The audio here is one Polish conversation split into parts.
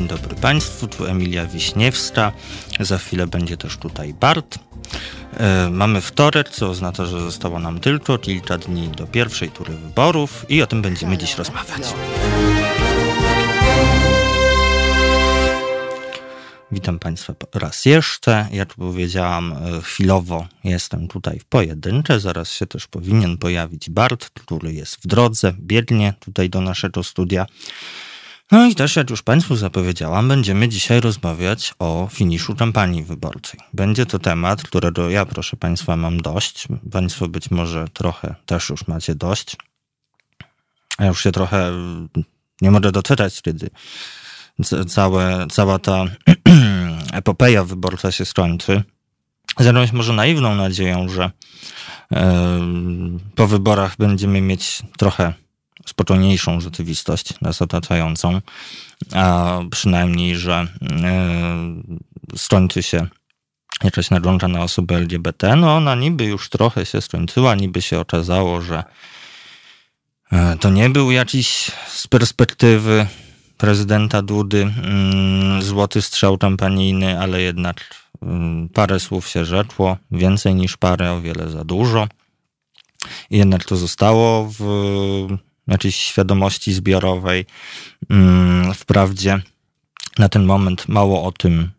Dzień dobry Państwu, tu Emilia Wiśniewska. Za chwilę będzie też tutaj Bart. E, mamy wtorek, co oznacza, że zostało nam tylko kilka dni do pierwszej tury wyborów i o tym będziemy dziś rozmawiać. Witam Państwa raz jeszcze. Jak powiedziałam, e, chwilowo jestem tutaj w pojedyncze. Zaraz się też powinien pojawić Bart, który jest w drodze, biegnie tutaj do naszego studia. No i też, jak już Państwu zapowiedziałam, będziemy dzisiaj rozmawiać o finiszu kampanii wyborczej. Będzie to temat, którego ja, proszę Państwa, mam dość. Państwo być może trochę też już macie dość. Ja już się trochę nie mogę doczekać, kiedy całe, cała ta epopeja wyborcza się skończy. Z jakąś może naiwną nadzieją, że po wyborach będziemy mieć trochę spokojniejszą rzeczywistość nas otaczającą, a przynajmniej, że skończy się jakaś naglącza na osoby LGBT. No ona niby już trochę się skończyła, niby się okazało, że e, to nie był jakiś z perspektywy prezydenta Dudy mm, złoty strzał kampanijny, ale jednak mm, parę słów się rzekło, więcej niż parę, o wiele za dużo. I jednak to zostało w jakiejś świadomości zbiorowej. Mm, wprawdzie na ten moment mało o tym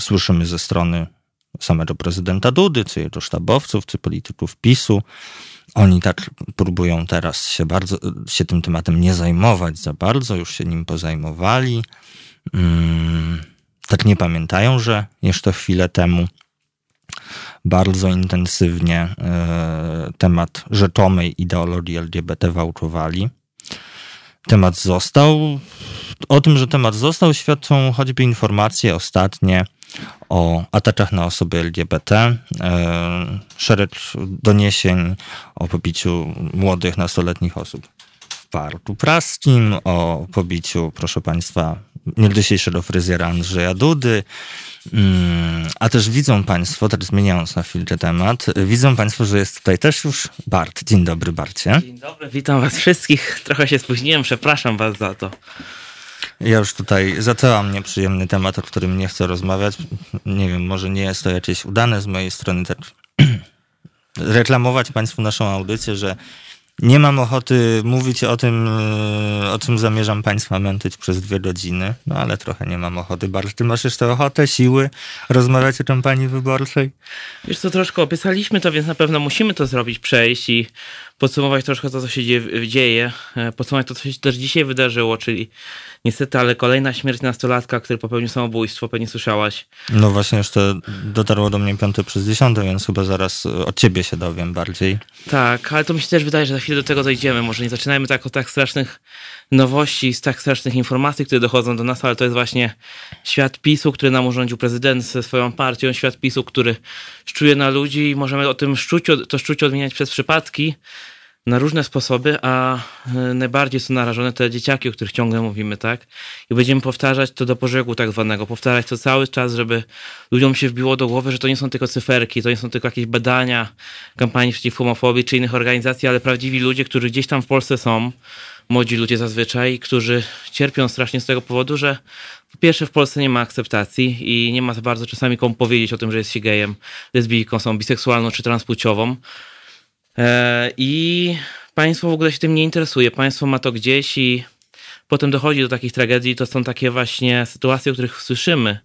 słyszymy ze strony samego prezydenta Dudy, czy jego sztabowców, czy polityków PiSu. Oni tak próbują teraz się bardzo, się tym tematem nie zajmować za bardzo, już się nim pozajmowali. Hmm, tak nie pamiętają, że jeszcze chwilę temu bardzo intensywnie e, temat rzekomej ideologii LGBT wałczowali. Temat został. O tym, że temat został, świadczą choćby informacje ostatnie o atakach na osoby LGBT, e, szereg doniesień o pobiciu młodych, nastoletnich osób w parku praskim, o pobiciu, proszę Państwa, niegdysiejszego fryzjera Andrzeja Dudy, a też widzą Państwo, teraz zmieniając na chwilkę temat, widzą Państwo, że jest tutaj też już Bart. Dzień dobry, Barcie. Dzień dobry, witam Was wszystkich. Trochę się spóźniłem, przepraszam Was za to. Ja już tutaj zaczęłam nieprzyjemny temat, o którym nie chcę rozmawiać. Nie wiem, może nie jest to jakieś udane z mojej strony tak reklamować Państwu naszą audycję, że nie mam ochoty mówić o tym, e, o czym zamierzam Państwa męczyć przez dwie godziny, no ale trochę nie mam ochoty. Bardzo, ty masz jeszcze ochotę, siły rozmawiać o kampanii wyborczej? Wiesz co, troszkę opisaliśmy to, więc na pewno musimy to zrobić, przejść i podsumować troszkę to, co się dzieje, e, podsumować to, co się też dzisiaj wydarzyło, czyli niestety, ale kolejna śmierć nastolatka, który popełnił samobójstwo, pewnie słyszałaś. No właśnie, jeszcze dotarło do mnie piąte przez dziesiąte, więc chyba zaraz od ciebie się dowiem bardziej. Tak, ale to mi się też wydaje, że za chwilę do tego dojdziemy. Może nie zaczynajmy tak od tak strasznych nowości, z tak strasznych informacji, które dochodzą do nas, ale to jest właśnie świat PiSu, który nam urządził prezydent ze swoją partią, świat PiSu, który szczuje na ludzi i możemy o tym szczuciu, to szczucie odmieniać przez przypadki, na różne sposoby, a e, najbardziej są narażone te dzieciaki, o których ciągle mówimy, tak? I będziemy powtarzać to do pożegu tak zwanego, powtarzać to cały czas, żeby ludziom się wbiło do głowy, że to nie są tylko cyferki, to nie są tylko jakieś badania kampanii przeciw homofobii czy innych organizacji, ale prawdziwi ludzie, którzy gdzieś tam w Polsce są, młodzi ludzie zazwyczaj, którzy cierpią strasznie z tego powodu, że po pierwsze w Polsce nie ma akceptacji i nie ma za bardzo czasami komu powiedzieć o tym, że jest się gejem, lesbijką, są biseksualną czy transpłciową. E, I państwo w ogóle się tym nie interesuje. Państwo ma to gdzieś i potem dochodzi do takich tragedii. To są takie właśnie sytuacje, o których słyszymy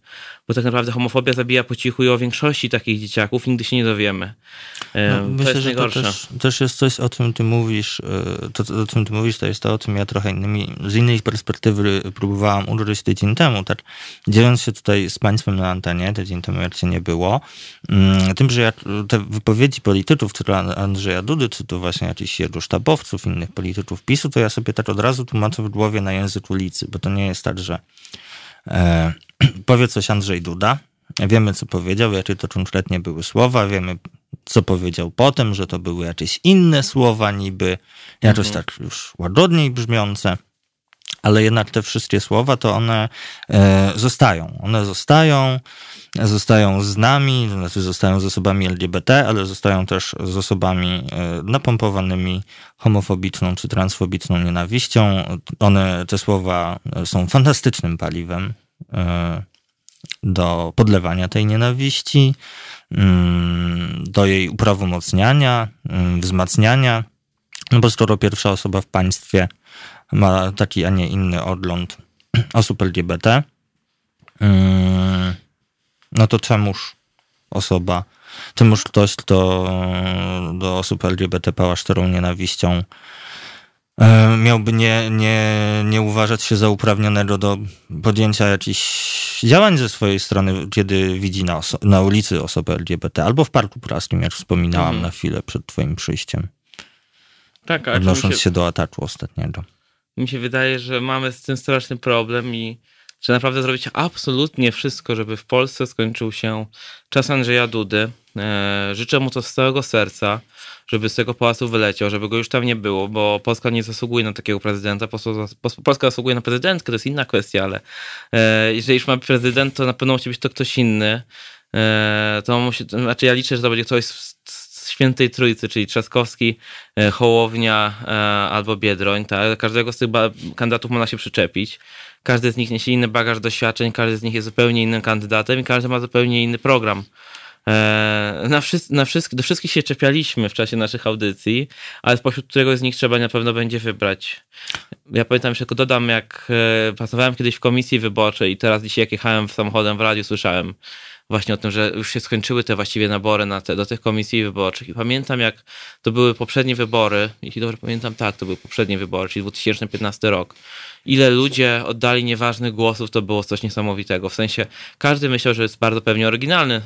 bo tak naprawdę homofobia zabija po cichu i o większości takich dzieciaków nigdy się nie dowiemy. No, myślę, że to też, też, jest coś, o czym ty mówisz, e, to, o czym ty mówisz, to jest to, o czym ja trochę innymi, z innej perspektywy próbowałam ugryźć tydzień temu, tak, dziejąc się tutaj z państwem na antenie, tydzień temu jak cię nie było, mm, tym, że jak te wypowiedzi polityków, czy Andrzeja Dudy, czy to właśnie jakichś jego sztabowców, innych polityków PiSu, to ja sobie tak od razu tłumaczę w głowie na język ulicy, bo to nie jest tak, że e, powie coś Andrzej Duda. Wiemy, co powiedział, jakie to konkretnie były słowa, wiemy, co powiedział potem, że to były jakieś inne słowa, niby jakoś mhm. tak już łagodniej brzmiące. ale jednak te wszystkie słowa to one e, zostają. One zostają, zostają z nami, znaczy zostają z osobami LGBT, ale zostają też z osobami e, napompowanymi homofobiczną czy transfobiczną nienawiścią. One, te słowa są fantastycznym paliwem e, do podlewania tej nienawiści, mm, do jej uprawomocniania, mm, wzmacniania. No bo skoro pierwsza osoba w państwie ma taki, a nie inny odląd osób LGBT, mm, no to czemuż osoba, czemuż ktoś, kto do osób LGBT pała szczerą nienawiścią, e, miałby nie, nie, nie uważać się za uprawnionego do podjęcia jakichś działań ze swojej strony, kiedy widzi na, na ulicy osobę LGBT, albo w parku praskim, jak wspominałam mhm. na chwilę przed twoim przyjściem. Tak, odnosząc się... się do ataku ostatniego mi się wydaje, że mamy z tym straszny problem i że naprawdę zrobić absolutnie wszystko, żeby w Polsce skończył się czas Andrzeja Dudy. E, życzę mu to z całego serca, żeby z tego pałacu wyleciał, żeby go już tam nie było, bo Polska nie zasługuje na takiego prezydenta. Polska zasługuje na prezydentkę, to jest inna kwestia, ale e, jeżeli już ma prezydent, to na pewno musi być to ktoś inny. E, to musi, znaczy ja liczę, że to będzie ktoś z świętej trójcy, czyli Trzaskowski, Hołownia albo Biedroń. Tak? Każdego z tych kandydatów można się przyczepić. Każdy z nich niesie inny bagaż doświadczeń, każdy z nich jest zupełnie innym kandydatem i każdy ma zupełnie inny program. E, na, na do wszystkich się czepialiśmy w czasie naszych audycji, ale spośród któregoś z nich trzeba na pewno będzie wybrać. Ja pamiętam, że tylko dodam, jak pracowałem kiedyś w komisji wyborczej i teraz dzisiaj jak jechałem samochodem w radiu, słyszałem właśnie o tym, że już się skończyły te właściwie nabory na te, do tych komisji wyborczych. I pamiętam, jak to były poprzednie wybory, jeśli dobrze pamiętam, tak, to były poprzednie wybory, czyli 2015 rok ile ludzie oddali nieważnych głosów, to było coś niesamowitego. W sensie każdy myślał, że jest bardzo pewnie oryginalny,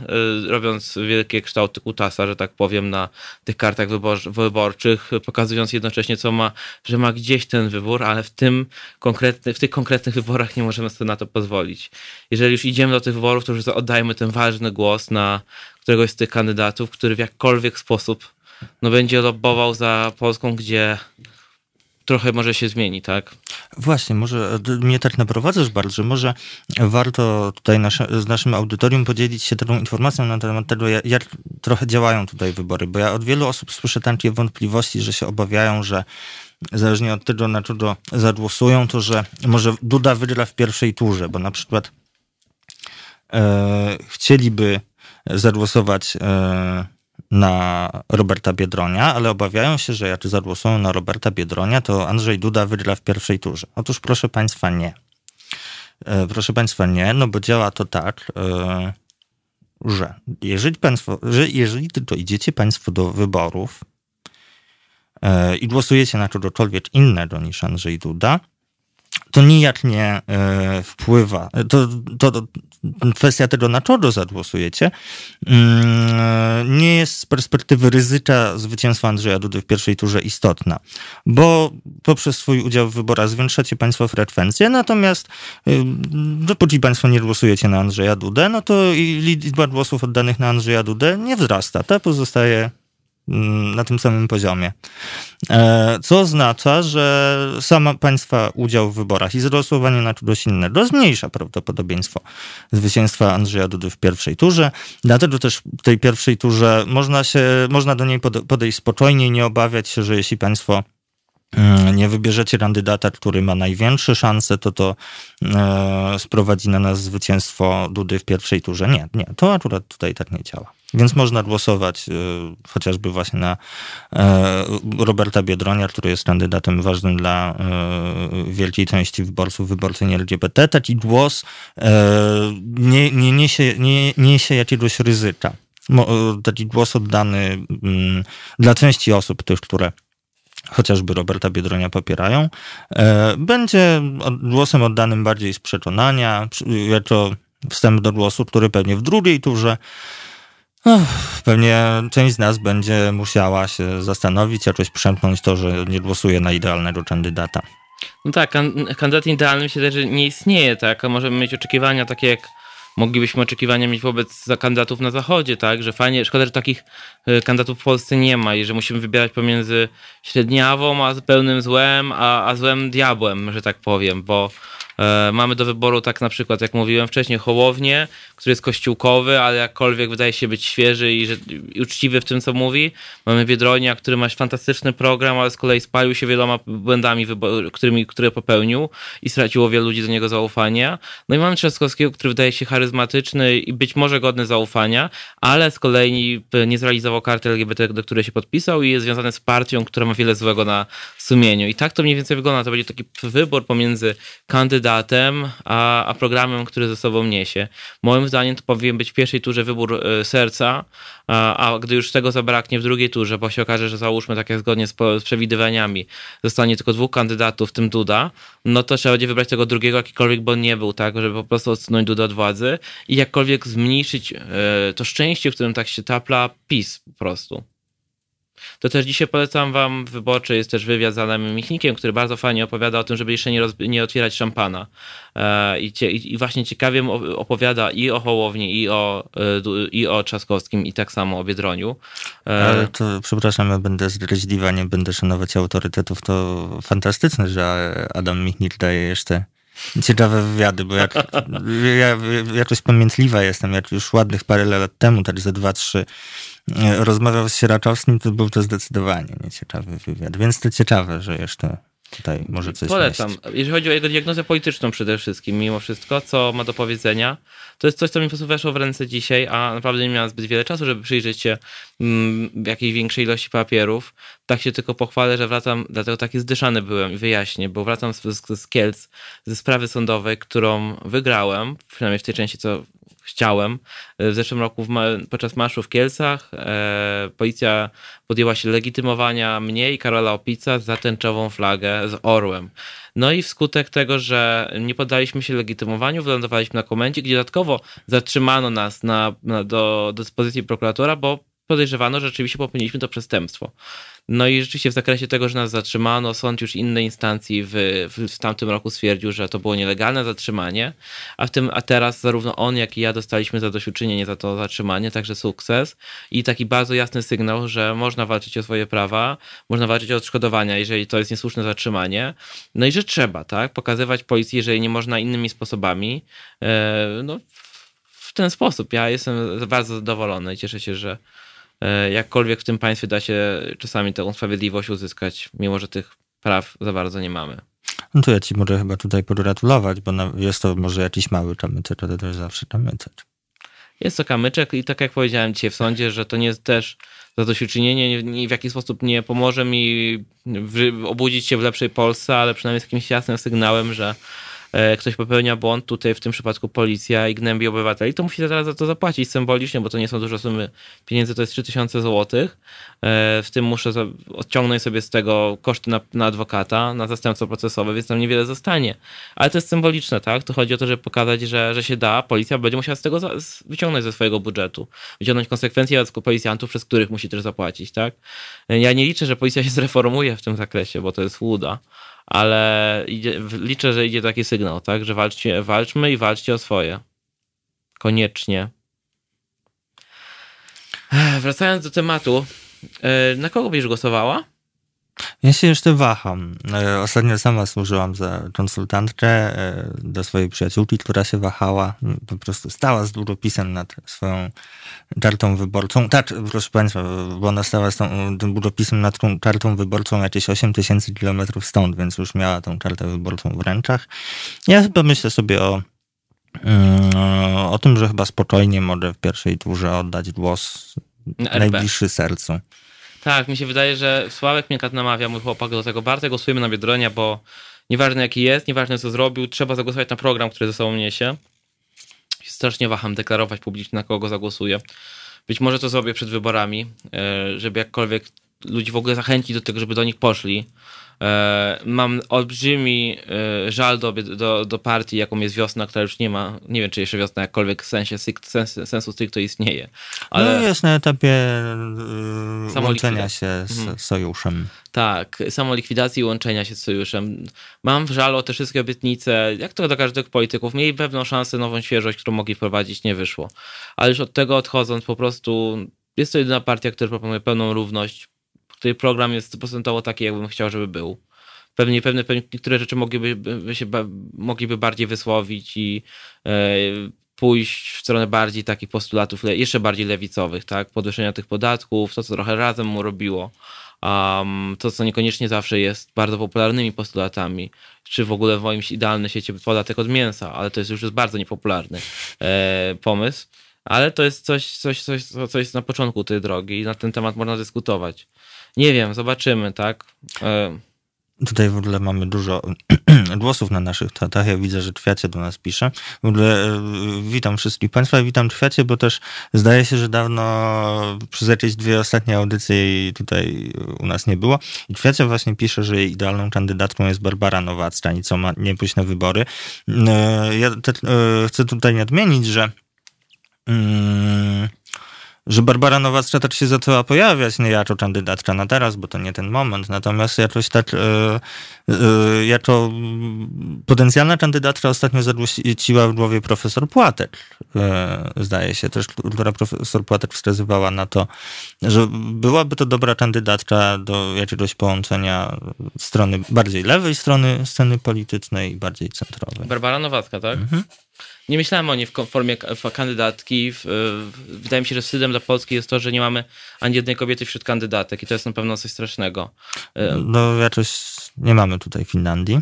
y, robiąc wielkie kształty kutasa, że tak powiem, na tych kartach wybor wyborczych, pokazując jednocześnie, co ma, że ma gdzieś ten wybór, ale w tym w tych konkretnych wyborach nie możemy sobie na to pozwolić. Jeżeli już idziemy do tych wyborów, to już oddajmy ten ważny głos na któregoś z tych kandydatów, który w jakkolwiek sposób no, będzie lobbował za Polską, gdzie trochę może się zmieni, tak? Właśnie, może mnie tak naprowadzasz bardzo, że może warto tutaj nasze, z naszym audytorium podzielić się taką informacją na temat tego, jak, jak trochę działają tutaj wybory, bo ja od wielu osób słyszę takie wątpliwości, że się obawiają, że zależnie od tego, na czego zagłosują, to że może Duda wygra w pierwszej turze, bo na przykład e, chcieliby zagłosować e, na Roberta Biedronia, ale obawiają się, że jak zagłosują na Roberta Biedronia, to Andrzej Duda wygra w pierwszej turze. Otóż proszę Państwa, nie. E, proszę Państwa, nie, no bo działa to tak, e, że jeżeli, państwo, że jeżeli tylko idziecie Państwo do wyborów e, i głosujecie na kogokolwiek innego niż Andrzej Duda, to nijak nie wpływa. To, to, to, kwestia tego, na czego zagłosujecie, mm, nie jest z perspektywy ryzyka zwycięstwa Andrzeja Dudy w pierwszej turze istotna, bo poprzez swój udział w wyborach zwiększacie państwo frekwencję, natomiast dopóki państwo nie głosujecie na Andrzeja Dudę, no to liczba głosów oddanych na Andrzeja Dudę nie wzrasta, ta pozostaje na tym samym poziomie. E, co oznacza, że sama państwa udział w wyborach i zagłosowanie na kogoś innego zmniejsza prawdopodobieństwo zwycięstwa Andrzeja Dudy w pierwszej turze. Dlatego też w tej pierwszej turze można, się, można do niej podejść spokojnie i nie obawiać się, że jeśli państwo mm, nie wybierzecie kandydata, który ma największe szanse, to to e, sprowadzi na nas zwycięstwo Dudy w pierwszej turze. Nie, nie, to akurat tutaj tak nie działa. Więc można głosować y, chociażby właśnie na e, Roberta Biedronia, który jest kandydatem ważnym dla y, wielkiej części wyborców, wyborcy nie LGBT. Taki głos nie, nie, niesie, nie niesie jakiegoś ryzyka. Taki głos oddany mm, dla części osób, tych, które chociażby Roberta Biedronia popierają, będzie głosem oddanym bardziej z przekonania, jako wstęp do głosu, który pewnie w drugiej turze pewnie część z nas będzie musiała się zastanowić, jakoś przemknąć to, że nie głosuje na idealnego kandydata. No tak, kandydat idealny się że nie istnieje, tak? Możemy mieć oczekiwania takie jak moglibyśmy oczekiwania mieć wobec kandydatów na zachodzie, tak? Że fajnie, szkoda, że takich e, kandydatów w Polsce nie ma i że musimy wybierać pomiędzy średniawą, a pełnym złem, a, a złem diabłem, że tak powiem, bo mamy do wyboru tak na przykład, jak mówiłem wcześniej, Hołownię, który jest kościółkowy, ale jakkolwiek wydaje się być świeży i, że, i uczciwy w tym, co mówi. Mamy Biedronia, który ma fantastyczny program, ale z kolei spalił się wieloma błędami, którymi, które popełnił i straciło wielu ludzi do niego zaufania. No i mamy Trzaskowskiego, który wydaje się charyzmatyczny i być może godny zaufania, ale z kolei nie zrealizował karty LGBT, do której się podpisał i jest związany z partią, która ma wiele złego na sumieniu. I tak to mniej więcej wygląda. To będzie taki wybór pomiędzy kandydatem kandydatem, a, a programem, który ze sobą niesie. Moim zdaniem to powinien być w pierwszej turze wybór e, serca, a, a gdy już tego zabraknie w drugiej turze, bo się okaże, że załóżmy tak jak zgodnie z, z przewidywaniami zostanie tylko dwóch kandydatów, w tym Duda, no to trzeba będzie wybrać tego drugiego, jakikolwiek by on nie był, tak, żeby po prostu odsunąć Duda od władzy i jakkolwiek zmniejszyć e, to szczęście, w którym tak się tapla PiS po prostu. To też dzisiaj polecam wam wyborczy, jest też wywiad z Adamem Michnikiem, który bardzo fajnie opowiada o tym, żeby jeszcze nie, roz, nie otwierać szampana. E, i, cie, I właśnie ciekawie opowiada i o Hołowni, i o, e, i o Trzaskowskim, i tak samo o Biedroniu. E, Ale to, przepraszam, ja będę zdradliwa, nie będę szanować autorytetów. To fantastyczne, że Adam Michnik daje jeszcze ciekawe wywiady, bo jak ja jakoś pamiętliwa jestem, jak już ładnych parę lat temu, tak ze dwa, trzy rozmawiał z Sieraczowskim, to był to zdecydowanie nieciekawy wywiad. Więc to ciekawe, że jeszcze tutaj może coś Polecam. Jeżeli chodzi o jego diagnozę polityczną przede wszystkim, mimo wszystko, co ma do powiedzenia, to jest coś, co mi po prostu weszło w ręce dzisiaj, a naprawdę nie miałem zbyt wiele czasu, żeby przyjrzeć się mm, jakiejś większej ilości papierów. Tak się tylko pochwalę, że wracam, dlatego taki zdyszany byłem i wyjaśnię, bo wracam z, z, z Kielc, ze sprawy sądowej, którą wygrałem, przynajmniej w tej części, co chciałem. W zeszłym roku w, podczas marszu w Kielcach e, policja podjęła się legitymowania mnie i Karola Opica za tęczową flagę z orłem. No i wskutek tego, że nie poddaliśmy się legitymowaniu, wylądowaliśmy na komendzie, gdzie dodatkowo zatrzymano nas na, na do, do dyspozycji prokuratora, bo podejrzewano, że rzeczywiście popełniliśmy to przestępstwo. No i rzeczywiście w zakresie tego, że nas zatrzymano, sąd już innej instancji w, w, w tamtym roku stwierdził, że to było nielegalne zatrzymanie, a, w tym, a teraz zarówno on, jak i ja dostaliśmy zadośćuczynienie za to zatrzymanie, także sukces i taki bardzo jasny sygnał, że można walczyć o swoje prawa, można walczyć o odszkodowania, jeżeli to jest niesłuszne zatrzymanie, no i że trzeba, tak, pokazywać policji, jeżeli nie można innymi sposobami, e, no w ten sposób. Ja jestem bardzo zadowolony i cieszę się, że jakkolwiek w tym państwie da się czasami tę sprawiedliwość uzyskać, mimo że tych praw za bardzo nie mamy. No to ja ci mogę chyba tutaj pogratulować, bo jest to może jakiś mały kamyczek, ale to jest zawsze kamyczek. Jest to kamyczek i tak jak powiedziałem dzisiaj w sądzie, że to nie jest też zadośćuczynienie, nie, w jakiś sposób nie pomoże mi obudzić się w lepszej Polsce, ale przynajmniej z jakimś jasnym sygnałem, że E, ktoś popełnia błąd, tutaj w tym przypadku policja i gnębi obywateli, to musi teraz za to zapłacić symbolicznie, bo to nie są duże sumy pieniędzy, to jest 3000 zł. E, w tym muszę odciągnąć sobie z tego koszty na, na adwokata, na zastępstwo procesowe, więc tam niewiele zostanie. Ale to jest symboliczne, tak? To chodzi o to, żeby pokazać, że, że się da, policja będzie musiała z tego za, wyciągnąć ze swojego budżetu, wyciągnąć konsekwencje od policjantów, przez których musi też zapłacić, tak? Ja nie liczę, że policja się zreformuje w tym zakresie, bo to jest łuda ale idzie, liczę, że idzie taki sygnał, tak, że walczcie, walczmy i walczcie o swoje. Koniecznie. Wracając do tematu, e, na kogo byś głosowała? Ja się jeszcze waham. E, ostatnio sama służyłam za konsultantkę e, do swojej przyjaciółki, która się wahała. Po prostu stała z długopisem nad swoją kartą wyborczą. Tak, proszę Państwa, bo ona stała z tą, tym długopisem nad tą kartą wyborczą jakieś 8 tysięcy kilometrów stąd, więc już miała tą kartę wyborczą w rękach. Ja chyba myślę sobie o, mm, o tym, że chyba spokojnie mogę w pierwszej turze oddać głos najbliższy sercu. Tak, mi się wydaje, że Sławek mnie namawia, mój chłopak, do tego Bartek, głosujemy na Biedronia, bo nieważne jaki jest, nieważne co zrobił, trzeba zagłosować na program, który ze sobą niesie. Strasznie waham deklarować publicznie, na kogo zagłosuję. Być może to zrobię przed wyborami, e, żeby jakkolwiek ludzi w ogóle zachęcić do tego, żeby do nich poszli. E, mam olbrzymi e, żal do, do, do partii, jaką jest wiosna, która już nie ma, nie wiem, czy jeszcze wiosna jakkolwiek w sensie sens, sensu stricto istnieje. Ale no jest na etapie yy, łączenia się z mhm. sojuszem. Tak, samolikwidacji i łączenia się z sojuszem. Mam żal o te wszystkie obietnice, jak to do każdego polityków. Mieli pewną szansę, nową świeżość, którą mogli wprowadzić, nie wyszło. Ale już od tego odchodząc, po prostu jest to jedyna partia, która proponuje pełną równość, której program jest procentowo taki, jakbym chciał, żeby był. Pewnie, pewne, pewnie niektóre rzeczy mogliby, by się, mogliby bardziej wysłowić i e, pójść w stronę bardziej takich postulatów, jeszcze bardziej lewicowych, tak? Podwyższenia tych podatków, to co trochę razem mu robiło, um, to co niekoniecznie zawsze jest bardzo popularnymi postulatami, czy w ogóle w moim idealnym świecie podatek od mięsa, ale to jest już jest bardzo niepopularny e, pomysł. Ale to jest coś, coś, coś, co jest na początku tej drogi i na ten temat można dyskutować. Nie wiem, zobaczymy, tak? E... Tutaj w ogóle mamy dużo głosów na naszych tatach. Ja widzę, że Twiacie do nas pisze. W ogóle e, witam wszystkich Państwa, witam Twiacie, bo też zdaje się, że dawno przez jakieś dwie ostatnie audycje i tutaj u nas nie było. I Twiacie właśnie pisze, że jej idealną kandydatką jest Barbara Nowacka i co ma nie pójść na wybory. E, ja te, chcę tutaj nadmienić, że mm, że Barbara Nowacka też się zaczęła pojawiać nie jako kandydatka na teraz, bo to nie ten moment, natomiast jakoś tak e, e, jako potencjalna kandydatka ostatnio zadłuciła w głowie profesor Płatek, e, zdaje się też, która profesor Płatek wskazywała na to, że byłaby to dobra kandydatka do jakiegoś połączenia strony bardziej lewej strony sceny politycznej i bardziej centrowej. Barbara Nowacka, tak? Mhm. Nie myślałem o niej w formie kandydatki. Wydaje mi się, że wstydem dla Polski jest to, że nie mamy ani jednej kobiety wśród kandydatek i to jest na pewno coś strasznego. No jakoś nie mamy tutaj Finlandii.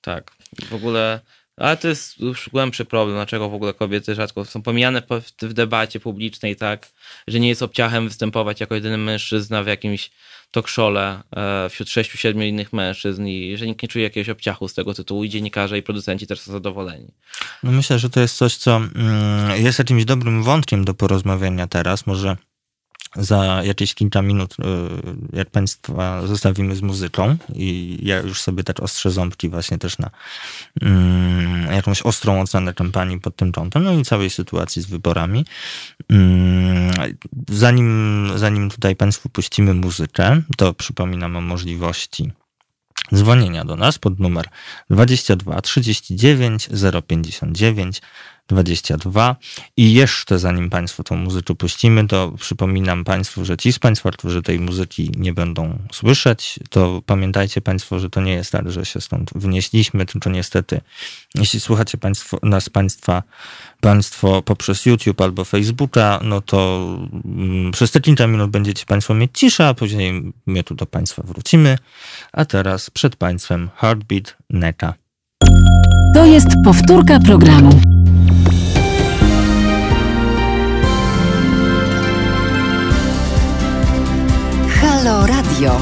Tak. W ogóle ale to jest już głębszy problem, dlaczego w ogóle kobiety rzadko są pomijane w debacie publicznej, tak, że nie jest obciachem występować jako jedyny mężczyzna w jakimś show'le e, wśród sześciu, siedmiu innych mężczyzn i że nikt nie czuje jakiegoś obciachu z tego tytułu i dziennikarze i producenci też są zadowoleni. No myślę, że to jest coś, co mm, jest jakimś dobrym wątkiem do porozmawiania teraz. Może za jakieś kilka minut, y, jak Państwa zostawimy z muzyką i ja już sobie tak ostrzę ząbki właśnie też na mm, jakąś ostrą ocenę kampanii pod tym kątem, no i całej sytuacji z wyborami. Mm, zanim, zanim tutaj Państwu puścimy muzykę, to przypominam o możliwości dzwonienia do nas pod numer 22 39 059 22. I jeszcze zanim Państwu tą muzykę puścimy, to przypominam Państwu, że ci z Państwa, którzy tej muzyki nie będą słyszeć, to pamiętajcie Państwo, że to nie jest tak, że się stąd wynieśliśmy, tylko niestety, jeśli słuchacie państwo, nas Państwa, Państwo poprzez YouTube albo Facebooka, no to mm, przez te kilka minut będziecie Państwo mieć ciszę, a później my tu do Państwa wrócimy. A teraz przed Państwem Heartbeat Neta. To jest powtórka programu. Radio.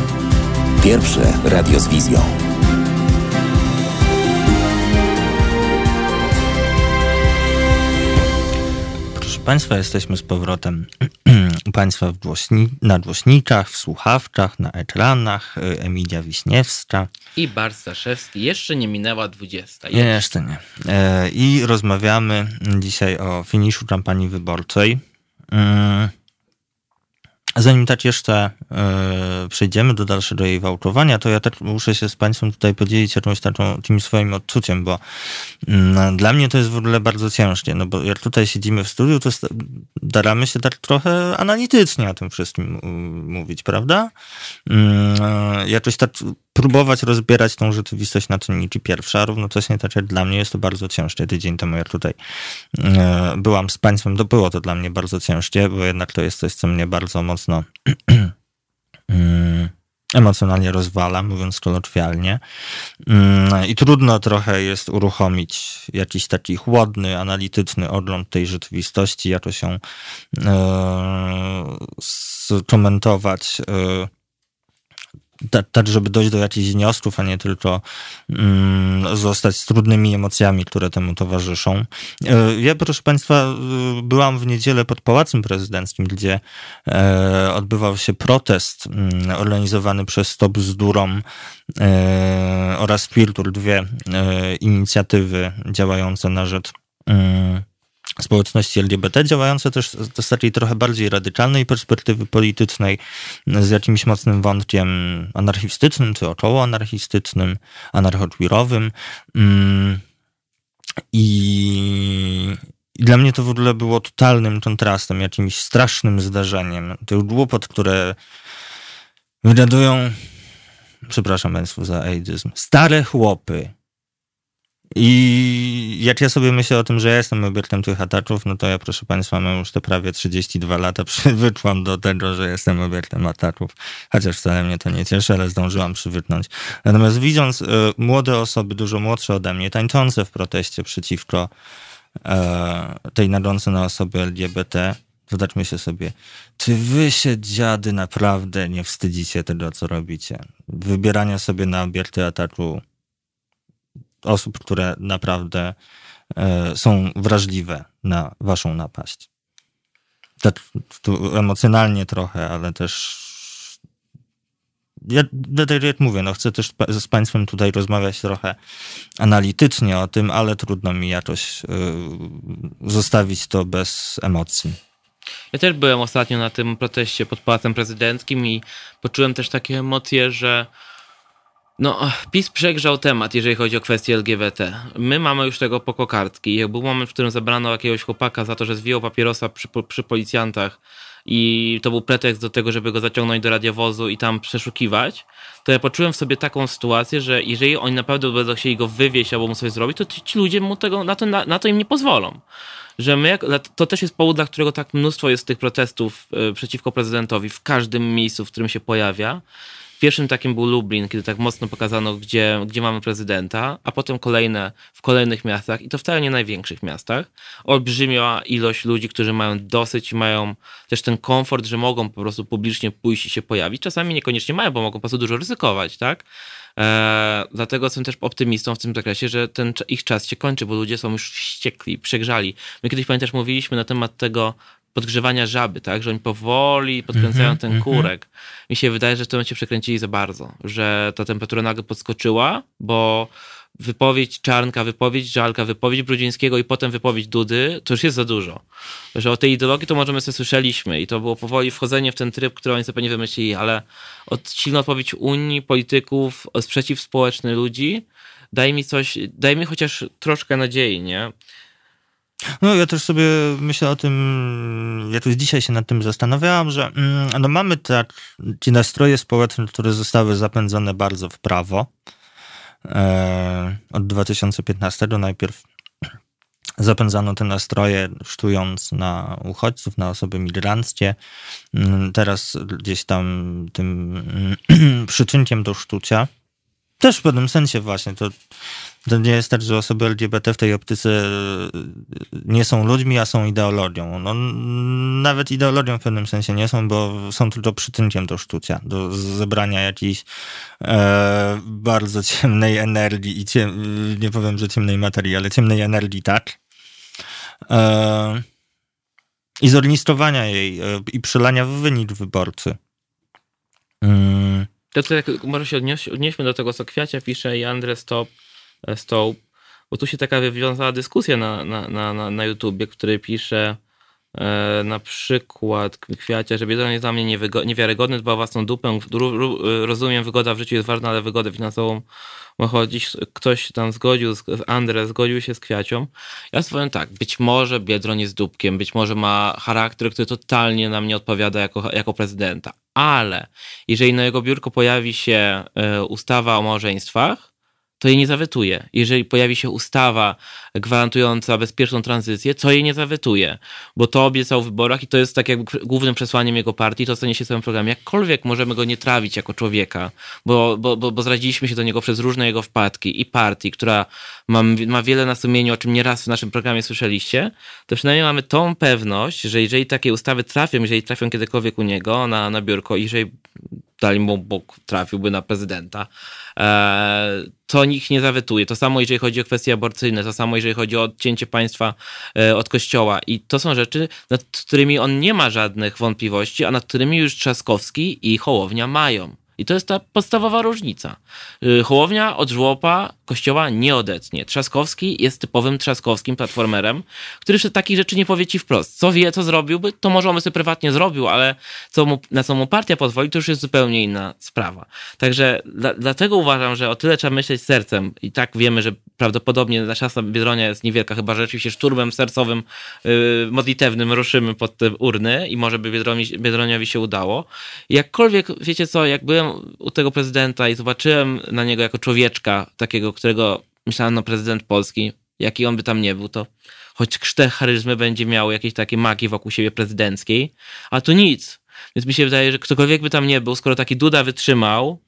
Pierwsze radio z wizją. Proszę Państwa, jesteśmy z powrotem u Państwa w głośni na głośnikach, w słuchawkach, na ekranach. Y, Emilia Wiśniewska. I Bart Staszewski. Jeszcze nie minęła 20. Jeszcze, Jeszcze nie. E, I rozmawiamy dzisiaj o finiszu kampanii wyborczej. Mm. Zanim tak jeszcze yy, przejdziemy do dalszego jej wałkowania, to ja tak muszę się z Państwem tutaj podzielić jakąś taką, tym swoim odczuciem, bo yy, dla mnie to jest w ogóle bardzo ciężkie, no bo jak tutaj siedzimy w studiu, to staramy się tak trochę analitycznie o tym wszystkim mówić, prawda? Yy, jakoś tak próbować rozbierać tą rzeczywistość na czynniki pierwsze, a równocześnie tak jak dla mnie jest to bardzo ciężkie. Tydzień temu jak tutaj e, byłam z państwem, to było to dla mnie bardzo ciężkie, bo jednak to jest coś, co mnie bardzo mocno mm, emocjonalnie rozwala, mówiąc kolokwialnie. Mm, I trudno trochę jest uruchomić jakiś taki chłodny, analityczny ogląd tej rzeczywistości, jako się skomentować e, tak, żeby dojść do jakichś wniosków, a nie tylko mm, zostać z trudnymi emocjami, które temu towarzyszą. E, ja, proszę Państwa, e, byłam w niedzielę pod Pałacem Prezydenckim, gdzie e, odbywał się protest mm, organizowany przez Stop Bzdurom oraz Filtur, dwie inicjatywy działające na rzecz mm, społeczności LGBT, działające też z takiej trochę bardziej radykalnej perspektywy politycznej, z jakimś mocnym wątkiem anarchistycznym, czy około anarchistycznym, anarchoqueerowym. Mm, I, I dla mnie to w ogóle było totalnym kontrastem, jakimś strasznym zdarzeniem. Tych głupot, które wygadują, przepraszam Państwu za aidyzm, stare chłopy, i jak ja sobie myślę o tym, że ja jestem obiektem tych ataków, no to ja, proszę Państwa, mam już te prawie 32 lata, przywykłam do tego, że jestem obiektem ataków. Chociaż wcale mnie to nie cieszy, ale zdążyłam przywyknąć. Natomiast widząc y, młode osoby, dużo młodsze ode mnie, tańczące w proteście przeciwko y, tej nagonce na osoby LGBT, Zobaczmy się sobie, czy wy się dziady naprawdę nie wstydzicie tego, co robicie? Wybierania sobie na obiekty ataku osób, które naprawdę e, są wrażliwe na waszą napaść. Tak tu emocjonalnie trochę, ale też ja, jak mówię, no chcę też z Państwem tutaj rozmawiać trochę analitycznie o tym, ale trudno mi jakoś y, zostawić to bez emocji. Ja też byłem ostatnio na tym proteście pod Pałacem Prezydenckim i poczułem też takie emocje, że no, PiS przegrzał temat, jeżeli chodzi o kwestię LGBT. My mamy już tego po kokardki. Jak był moment, w którym zabrano jakiegoś chłopaka za to, że zwijał papierosa przy, przy policjantach i to był pretekst do tego, żeby go zaciągnąć do radiowozu i tam przeszukiwać, to ja poczułem w sobie taką sytuację, że jeżeli oni naprawdę będą chcieli go wywieźć albo mu coś zrobić, to ci, ci ludzie mu tego, na, to, na, na to im nie pozwolą że my, to też jest powód, dla którego tak mnóstwo jest tych protestów y, przeciwko prezydentowi w każdym miejscu, w którym się pojawia, Pierwszym takim był Lublin, kiedy tak mocno pokazano, gdzie, gdzie mamy prezydenta, a potem kolejne w kolejnych miastach i to wcale nie największych miastach. Olbrzymia ilość ludzi, którzy mają dosyć mają też ten komfort, że mogą po prostu publicznie pójść i się pojawić. Czasami niekoniecznie mają, bo mogą po prostu dużo ryzykować, tak? Eee, dlatego jestem też optymistą w tym zakresie, że ten ich czas się kończy, bo ludzie są już wściekli, przegrzali. My kiedyś pamiętasz, mówiliśmy na temat tego podgrzewania żaby, tak? Że oni powoli podkręcają mm -hmm, ten mhm. kurek. Mm -hmm. Mi się wydaje, że w tym momencie przekręcili za bardzo, że ta temperatura nagle podskoczyła, bo wypowiedź Czarnka, wypowiedź Żalka, wypowiedź Brudzińskiego i potem wypowiedź Dudy, to już jest za dużo. Że o tej ideologii to możemy sobie słyszeliśmy i to było powoli wchodzenie w ten tryb, który oni sobie pewnie wymyślili, ale od, silna odpowiedź Unii, polityków, sprzeciw społeczny ludzi, daj mi coś, daj mi chociaż troszkę nadziei, nie? No ja też sobie myślę o tym, jakoś dzisiaj się nad tym zastanawiałam, że mm, no mamy tak, ci nastroje społeczne, które zostały zapędzone bardzo w prawo. E, od 2015 najpierw zapędzano te nastroje, sztując na uchodźców, na osoby migranckie. Mm, teraz gdzieś tam tym przyczynkiem do sztucia, też w pewnym sensie właśnie, to to nie jest tak, że osoby LGBT w tej optyce e, nie są ludźmi, a są ideologią. No, nawet ideologią w pewnym sensie nie są, bo są tylko przyczynkiem do sztucia, do zebrania jakiejś e, bardzo ciemnej energii i ciem, nie powiem, że ciemnej materii, ale ciemnej energii, tak. E, I zorganizowania jej e, i przelania w wynik wyborcy. Mm. To, jak, może się odnieś, odnieśmy do tego, co Kwiacia pisze i Andres Stop Stołp, bo tu się taka wywiązała dyskusja na, na, na, na YouTubie, który pisze e, na przykład Kwiacia, że biedron jest dla mnie niewiarygodny, dba o własną dupę, rozumiem, wygoda w życiu jest ważna, ale wygodę finansową ma chodzić. Ktoś tam zgodził, Andre zgodził się z Kwiacią. Ja powiem tak, być może Biedron jest dupkiem, być może ma charakter, który totalnie nam nie odpowiada jako, jako prezydenta, ale jeżeli na jego biurko pojawi się e, ustawa o małżeństwach, to jej nie zawetuje. Jeżeli pojawi się ustawa gwarantująca bezpieczną tranzycję, co jej nie zawetuje, bo to obiecał w wyborach i to jest tak jakby głównym przesłaniem jego partii, to stanie się w swoim programie. Jakkolwiek możemy go nie trawić jako człowieka, bo, bo, bo, bo zradziliśmy się do niego przez różne jego wpadki i partii, która ma, ma wiele na sumieniu, o czym nieraz w naszym programie słyszeliście, to przynajmniej mamy tą pewność, że jeżeli takie ustawy trafią, jeżeli trafią kiedykolwiek u niego na, na biurko, jeżeli dali mu Bóg, trafiłby na prezydenta, e, to nikt nie zawetuje. To samo jeżeli chodzi o kwestie aborcyjne, to samo jeżeli chodzi o odcięcie państwa e, od kościoła. I to są rzeczy, nad którymi on nie ma żadnych wątpliwości, a nad którymi już Trzaskowski i Hołownia mają. I to jest ta podstawowa różnica. Y, Hołownia od żłopa kościoła nie odetnie. Trzaskowski jest typowym trzaskowskim platformerem, który takich rzeczy nie powie ci wprost. Co wie, co zrobiłby, to może on sobie prywatnie zrobił, ale co mu, na co mu partia pozwoli, to już jest zupełnie inna sprawa. Także dla, dlatego uważam, że o tyle trzeba myśleć sercem i tak wiemy, że prawdopodobnie nasza Biedronia jest niewielka, chyba że rzeczywiście szturmem sercowym, yy, modlitewnym ruszymy pod te urny i może by Biedroniowi, Biedroniowi się udało. Jakkolwiek, wiecie co, jak byłem u tego prezydenta i zobaczyłem na niego jako człowieczka, takiego, którego myślałem, no prezydent Polski, jaki on by tam nie był, to choć krztech charyzmy będzie miał jakieś takie magii wokół siebie prezydenckiej, a tu nic. Więc mi się wydaje, że ktokolwiek by tam nie był, skoro taki Duda wytrzymał,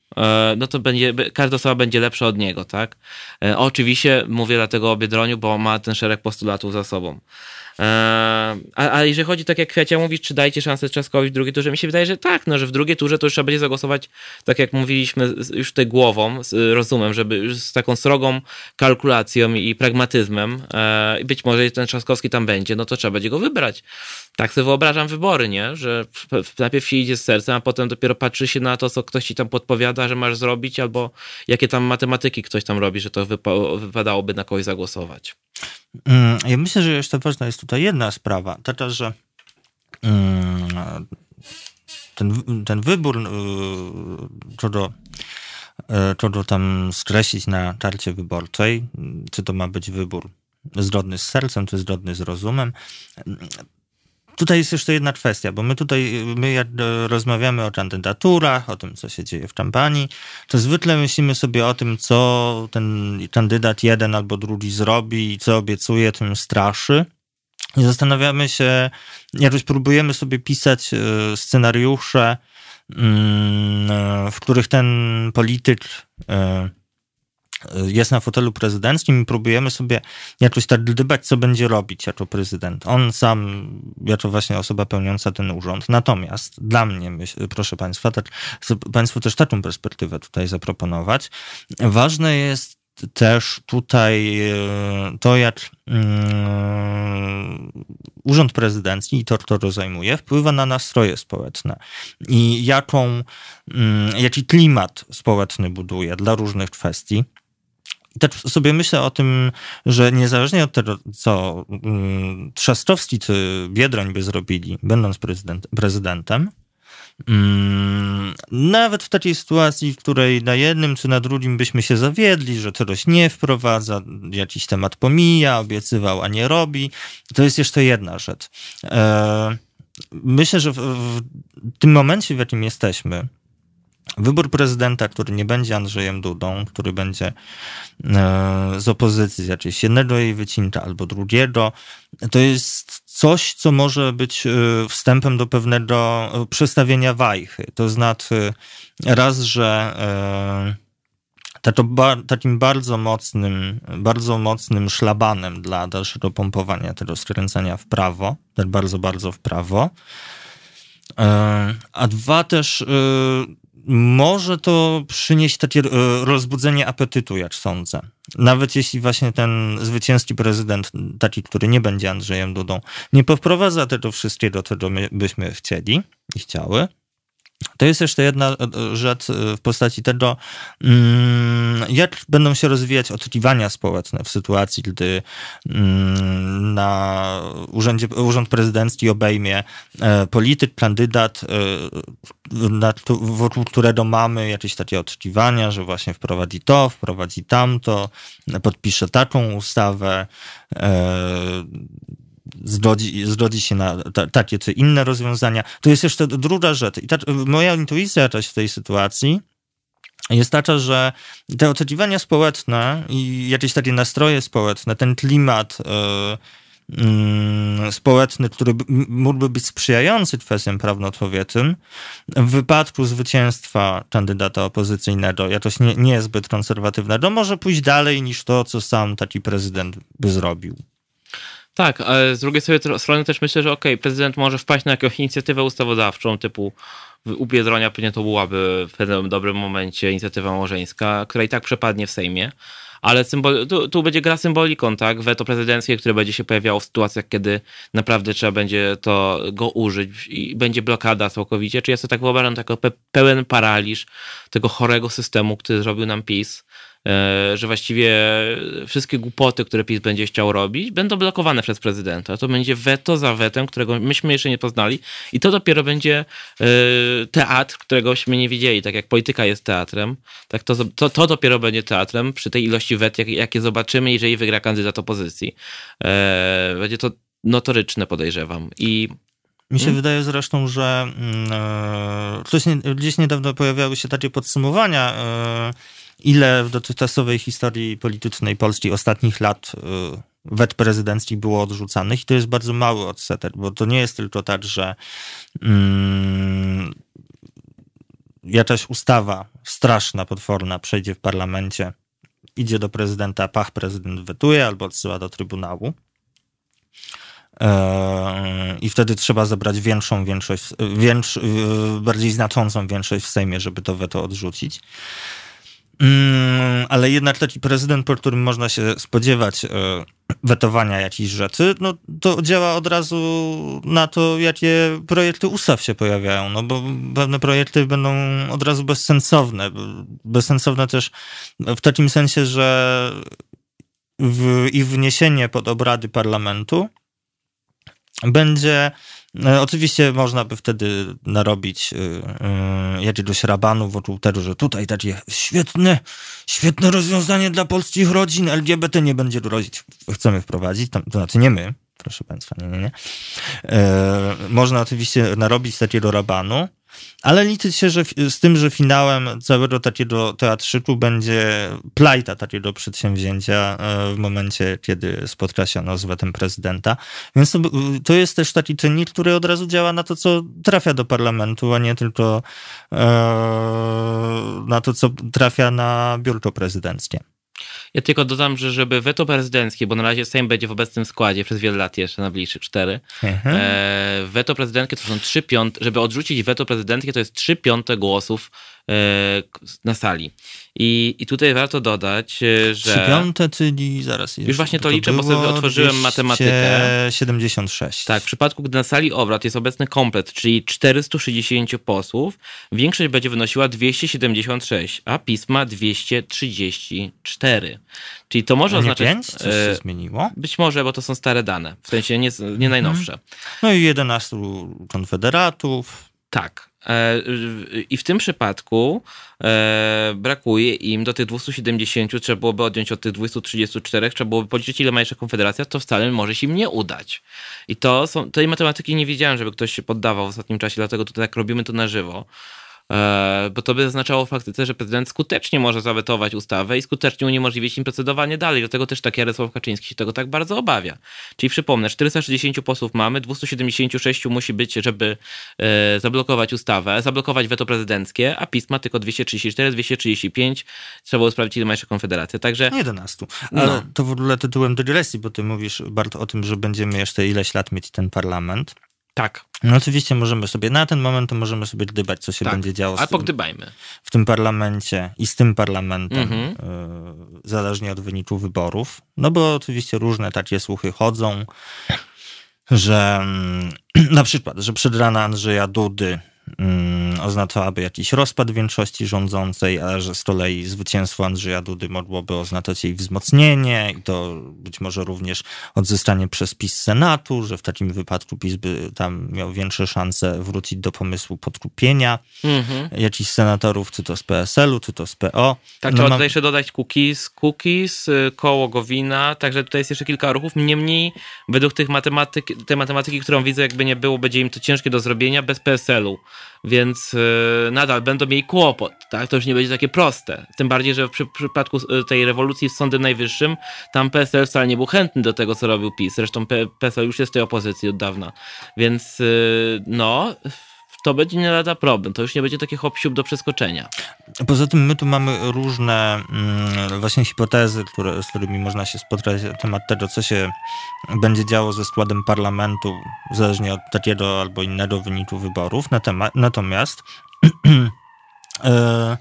no to będzie, każda osoba będzie lepsza od niego, tak? E, oczywiście mówię dlatego o Biedroniu, bo ma ten szereg postulatów za sobą. E, a, a jeżeli chodzi, tak jak Kwiacia mówisz, czy dajcie szansę Trzaskowi w drugiej turze, mi się wydaje, że tak, no, że w drugiej turze to już trzeba będzie zagłosować, tak jak mówiliśmy, już tutaj głową, z rozumem, żeby z taką srogą kalkulacją i pragmatyzmem i być może ten Trzaskowski tam będzie, no to trzeba będzie go wybrać tak sobie wyobrażam wybory, nie? Że najpierw się idzie z sercem, a potem dopiero patrzy się na to, co ktoś ci tam podpowiada, że masz zrobić, albo jakie tam matematyki ktoś tam robi, że to wypa- wypadałoby na kogoś zagłosować. Mm, ja myślę, że jeszcze ważna jest tutaj jedna sprawa. Taka, że mm, ten, ten wybór, y, co do, co do tam skreślić na karcie wyborczej, czy to ma być wybór zgodny z sercem, czy zgodny z rozumem, Tutaj jest jeszcze jedna kwestia, bo my tutaj, my jak rozmawiamy o kandydaturach, o tym, co się dzieje w kampanii, to zwykle myślimy sobie o tym, co ten kandydat jeden albo drugi zrobi i co obiecuje, tym straszy. I zastanawiamy się, jakoś próbujemy sobie pisać e, scenariusze, mm, w których ten polityk e, jest na fotelu prezydenckim i próbujemy sobie jakoś tak gdybać, co będzie robić jako prezydent. On sam, jako właśnie osoba pełniąca ten urząd. Natomiast dla mnie, myśl, proszę Państwa, tak, chcę Państwu też taką perspektywę tutaj zaproponować. Ważne jest też tutaj e, to, jak mm, Urząd Prezydencki i to, kto zajmuje, wpływa na nastroje społeczne i jaką, jaki klimat społeczny buduje dla różnych kwestii też sobie myślę o tym, że niezależnie od tego, co mm, Trzaskowski czy Biedroń by zrobili, będąc prezydent, prezydentem, mm, nawet w takiej sytuacji, w której na jednym czy na drugim byśmy się zawiedli, że czegoś nie wprowadza, jakiś temat pomija, obiecywał, a nie robi, to jest jeszcze jedna rzecz. E, myślę, że w, w tym momencie, w jakim jesteśmy, Wybór prezydenta, który nie będzie Andrzejem Dudą, który będzie e, z opozycji, jakiejś jednego jej wycinka albo drugiego, to jest coś, co może być e, wstępem do pewnego przestawienia wajchy. To znaczy, raz, że takim bardzo mocnym, bardzo mocnym szlabanem dla dalszego pompowania tego skręcania w prawo, tak bardzo, bardzo w prawo. E, a dwa też może to przynieść takie e, rozbudzenie apetytu, jak sądzę. Nawet jeśli właśnie ten zwycięski prezydent, taki, który nie będzie Andrzejem Dudą, nie poprowadza tego wszystkiego, czego my byśmy chcieli i chciały, to jest jeszcze jedna e, rzecz e, w postaci tego, mm, jak będą się rozwijać oczekiwania społeczne w sytuacji, gdy mm, na urzędzie, urząd prezydencki obejmie polityk, kandydat, wokół którego mamy jakieś takie oczekiwania, że właśnie wprowadzi to, wprowadzi tamto, podpisze taką ustawę, zgodzi, zgodzi się na ta, takie czy inne rozwiązania. To jest jeszcze druga rzecz. I ta, moja intuicja w tej sytuacji jest taka, że te oczekiwania społeczne i jakieś takie nastroje społeczne, ten klimat yy, społeczny, który mógłby być sprzyjający kwestiom prawnoczłowieczym, w wypadku zwycięstwa kandydata opozycyjnego, jakoś nie, niezbyt konserwatywnego, może pójść dalej niż to, co sam taki prezydent by zrobił. Tak, ale z drugiej strony też myślę, że okej, okay, prezydent może wpaść na jakąś inicjatywę ustawodawczą typu u Biedronia pewnie to byłaby w pewnym dobrym momencie inicjatywa małżeńska, która i tak przepadnie w Sejmie ale symbol, tu, tu, będzie gra symboliką, tak? Weto prezydenckie, które będzie się pojawiało w sytuacjach, kiedy naprawdę trzeba będzie to go użyć i będzie blokada całkowicie. Czy ja sobie tak wyobrażam, jako pe pełen paraliż tego chorego systemu, który zrobił nam PiS, że właściwie wszystkie głupoty, które PiS będzie chciał robić, będą blokowane przez prezydenta. To będzie weto za wetem, którego myśmy jeszcze nie poznali i to dopiero będzie e, teatr, któregośmy nie widzieli. Tak jak polityka jest teatrem, tak to, to, to dopiero będzie teatrem przy tej ilości wet, jak, jakie zobaczymy, jeżeli wygra kandydat opozycji. E, będzie to notoryczne, podejrzewam. I mi się hmm? wydaje zresztą, że yy, gdzieś niedawno pojawiały się takie podsumowania ile w dotychczasowej historii politycznej Polski ostatnich lat y, wet prezydenckich było odrzucanych i to jest bardzo mały odsetek, bo to nie jest tylko tak, że mm, jakaś ustawa straszna, potworna przejdzie w parlamencie, idzie do prezydenta, pach, prezydent wetuje albo odsyła do Trybunału. E, I wtedy trzeba zebrać większą większość, większ, y, bardziej znaczącą większość w Sejmie, żeby to weto odrzucić. Mm, ale jednak taki prezydent, po którym można się spodziewać e, wetowania jakichś rzeczy, no to działa od razu na to, jakie projekty ustaw się pojawiają, no bo pewne projekty będą od razu bezsensowne. Bezsensowne też w takim sensie, że w, ich wniesienie pod obrady parlamentu będzie oczywiście można by wtedy narobić yy, yy, jakiegoś rabanu wokół tego, że tutaj takie świetne, świetne rozwiązanie dla polskich rodzin, LGBT nie będzie grozić. Chcemy wprowadzić, to, to znaczy nie my, proszę Państwa, nie, nie, nie. Można oczywiście narobić takiego rabanu, ale liczyć się że, z tym, że finałem całego takiego teatrzyku będzie plajta takiego przedsięwzięcia e, w momencie, kiedy spotka się ono z wetem prezydenta. Więc to, to, jest też taki czynnik, który od razu działa na to, co trafia do parlamentu, a nie tylko e, na to, co trafia na biurko prezydenckie. Ja tylko dodam, że żeby weto prezydenckie, bo na razie Sejm będzie w obecnym składzie przez wiele lat jeszcze, na bliższych cztery. Mhm. E, weto prezydenckie to są trzy piąte, żeby odrzucić weto prezydenckie to jest trzy piąte głosów na sali. I, I tutaj warto dodać, e, że. Trzy piąte, czyli zaraz. Już właśnie to, to liczę, bo sobie otworzyłem matematykę. 76. Tak, w przypadku, gdy na sali obrad jest obecny komplet, czyli 460 posłów, większość będzie wynosiła 276, a pisma 234. Czyli to może nie oznaczać. 5? Coś się e, zmieniło? Być może, bo to są stare dane, w sensie nie, nie najnowsze. No i 11 konfederatów. Tak. E, I w tym przypadku e, brakuje im do tych 270, trzeba byłoby odjąć od tych 234, trzeba byłoby policzyć, ile ma jeszcze Konfederacja, to wcale może się im nie udać. I to są, tej matematyki nie wiedziałem, żeby ktoś się poddawał w ostatnim czasie, dlatego tutaj tak robimy to na żywo. E, bo to by oznaczało w faktyce, że prezydent skutecznie może zawetować ustawę i skutecznie uniemożliwić im procedowanie dalej. Dlatego też tak Jarosław Kaczyński się tego tak bardzo obawia. Czyli przypomnę, 460 posłów mamy, 276 musi być, żeby e, zablokować ustawę, zablokować weto prezydenckie, a PiS ma tylko 234, 235. Trzeba było sprawdzić, ile ma jeszcze Konfederacja. Także... 11. Ale no. to w ogóle tytułem dygresji, bo ty mówisz bardzo o tym, że będziemy jeszcze ileś lat mieć ten parlament. Tak. No oczywiście możemy sobie, na ten moment to możemy sobie gdybać, co się tak, będzie działo. Ale pogdybajmy. W tym parlamencie i z tym parlamentem, mhm. y, zależnie od wyniku wyborów. No bo oczywiście różne takie słuchy chodzą, że y, na przykład, że przedrana Andrzeja Dudy Mm, oznaczałaby jakiś rozpad większości rządzącej, a że z kolei zwycięstwo Andrzeja Dudy mogłoby oznaczać jej wzmocnienie i to być może również odzyskanie przez PiS Senatu, że w takim wypadku PiS by tam miał większe szanse wrócić do pomysłu podkupienia mhm. jakichś senatorów, czy to z PSL-u, czy to z PO. Tak, no trzeba tutaj jeszcze dodać cookies, cookies, y, koło Gowina, także tutaj jest jeszcze kilka ruchów. Niemniej według tych matematyk, tej matematyki, którą widzę, jakby nie było, będzie im to ciężkie do zrobienia bez PSL-u więc yy, nadal będą mieli kłopot, tak? To już nie będzie takie proste. Tym bardziej, że w przy, przypadku y, tej rewolucji z Sądem Najwyższym, tam PSL wcale nie był chętny do tego, co robił PiS. Zresztą PSL już jest w tej opozycji od dawna. Więc yy, no, to będzie nie lada problem. To już nie będzie taki hop do przeskoczenia. Poza tym my tu mamy różne mm, właśnie hipotezy, które, z którymi można się spotkać na temat tego, co się będzie działo ze składem parlamentu, zależnie od takiego albo innego wyniku wyborów. Natomiast e,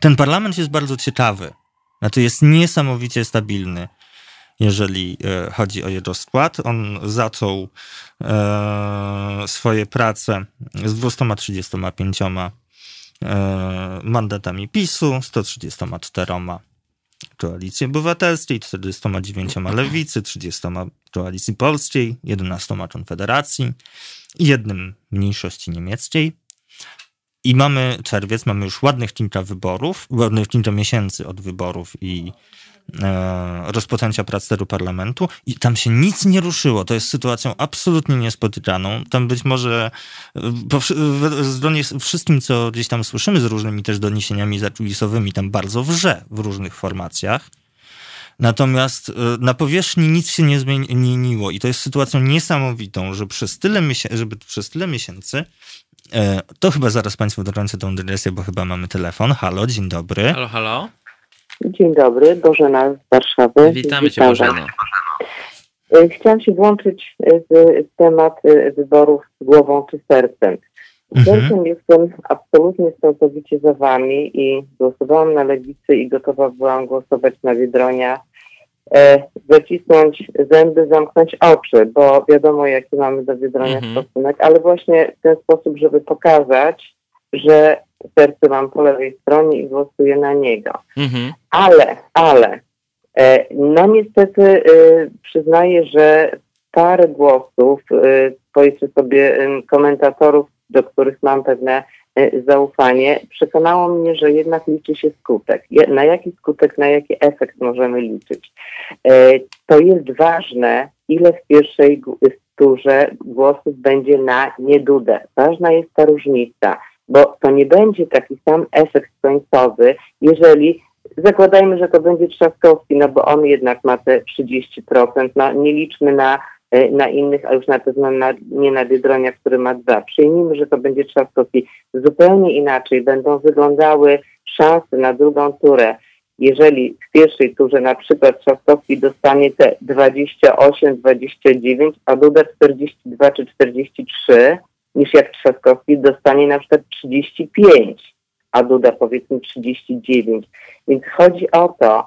ten parlament jest bardzo ciekawy. Znaczy jest niesamowicie stabilny jeżeli e, chodzi o jego skład. On zaczął e, swoje prace z 235 e, mandatami PiSu, 134 Koalicji Obywatelskiej, 49 Lewicy, 30 Koalicji Polskiej, 11 Konfederacji i jednym mniejszości niemieckiej. I mamy czerwiec, mamy już ładnych kilka wyborów, ładnych kilka miesięcy od wyborów i rozpoczęcia prac tego parlamentu i tam się nic nie ruszyło. To jest sytuacją absolutnie niespotykaną. Tam być może e, zgodnie z wszystkim, co gdzieś tam słyszymy z różnymi też doniesieniami zakulisowymi, tam bardzo wrze w różnych formacjach. Natomiast e, na powierzchni nic się nie zmieniło i to jest sytuacją niesamowitą, że przez tyle, miesięcy, żeby przez tyle miesięcy to chyba zaraz Państwu dokończę tą dygresję, bo chyba mamy telefon. Halo, dzień dobry. Halo, halo. Dzień dobry, Bożena z Warszawy. Witamy Cię Bożena. E, chciałam się włączyć w temat e, wyborów z głową czy sercem. Mhm. Sercem jestem absolutnie całkowicie za Wami i głosowałam na lewicy i gotowa byłam głosować na Wiedronia, e, zacisnąć zęby, zamknąć oczy, bo wiadomo jaki mamy do Wiedronia mhm. stosunek, ale właśnie w ten sposób, żeby pokazać, że serce mam po lewej stronie i głosuję na niego. Mhm. Ale, ale, e, no niestety e, przyznaję, że parę głosów, e, sobie komentatorów, do których mam pewne zaufanie, przekonało mnie, że jednak liczy się skutek. Na jaki skutek, na jaki efekt możemy liczyć? To jest ważne, ile w pierwszej turze głosów będzie na niedudę. Ważna jest ta różnica bo to nie będzie taki sam efekt końcowy, jeżeli zakładajmy, że to będzie Trzaskowski, no bo on jednak ma te 30%, no nie liczmy na, e, na innych, a już na pewno na, nie na Biedronia, który ma dwa. Przyjmijmy, że to będzie Trzaskowski. Zupełnie inaczej będą wyglądały szanse na drugą turę. Jeżeli w pierwszej turze na przykład Trzaskowski dostanie te 28, 29, a Duda 42 czy 43, niż jak Trzaskowski dostanie na przykład 35, a Duda powiedzmy 39. Więc chodzi o to,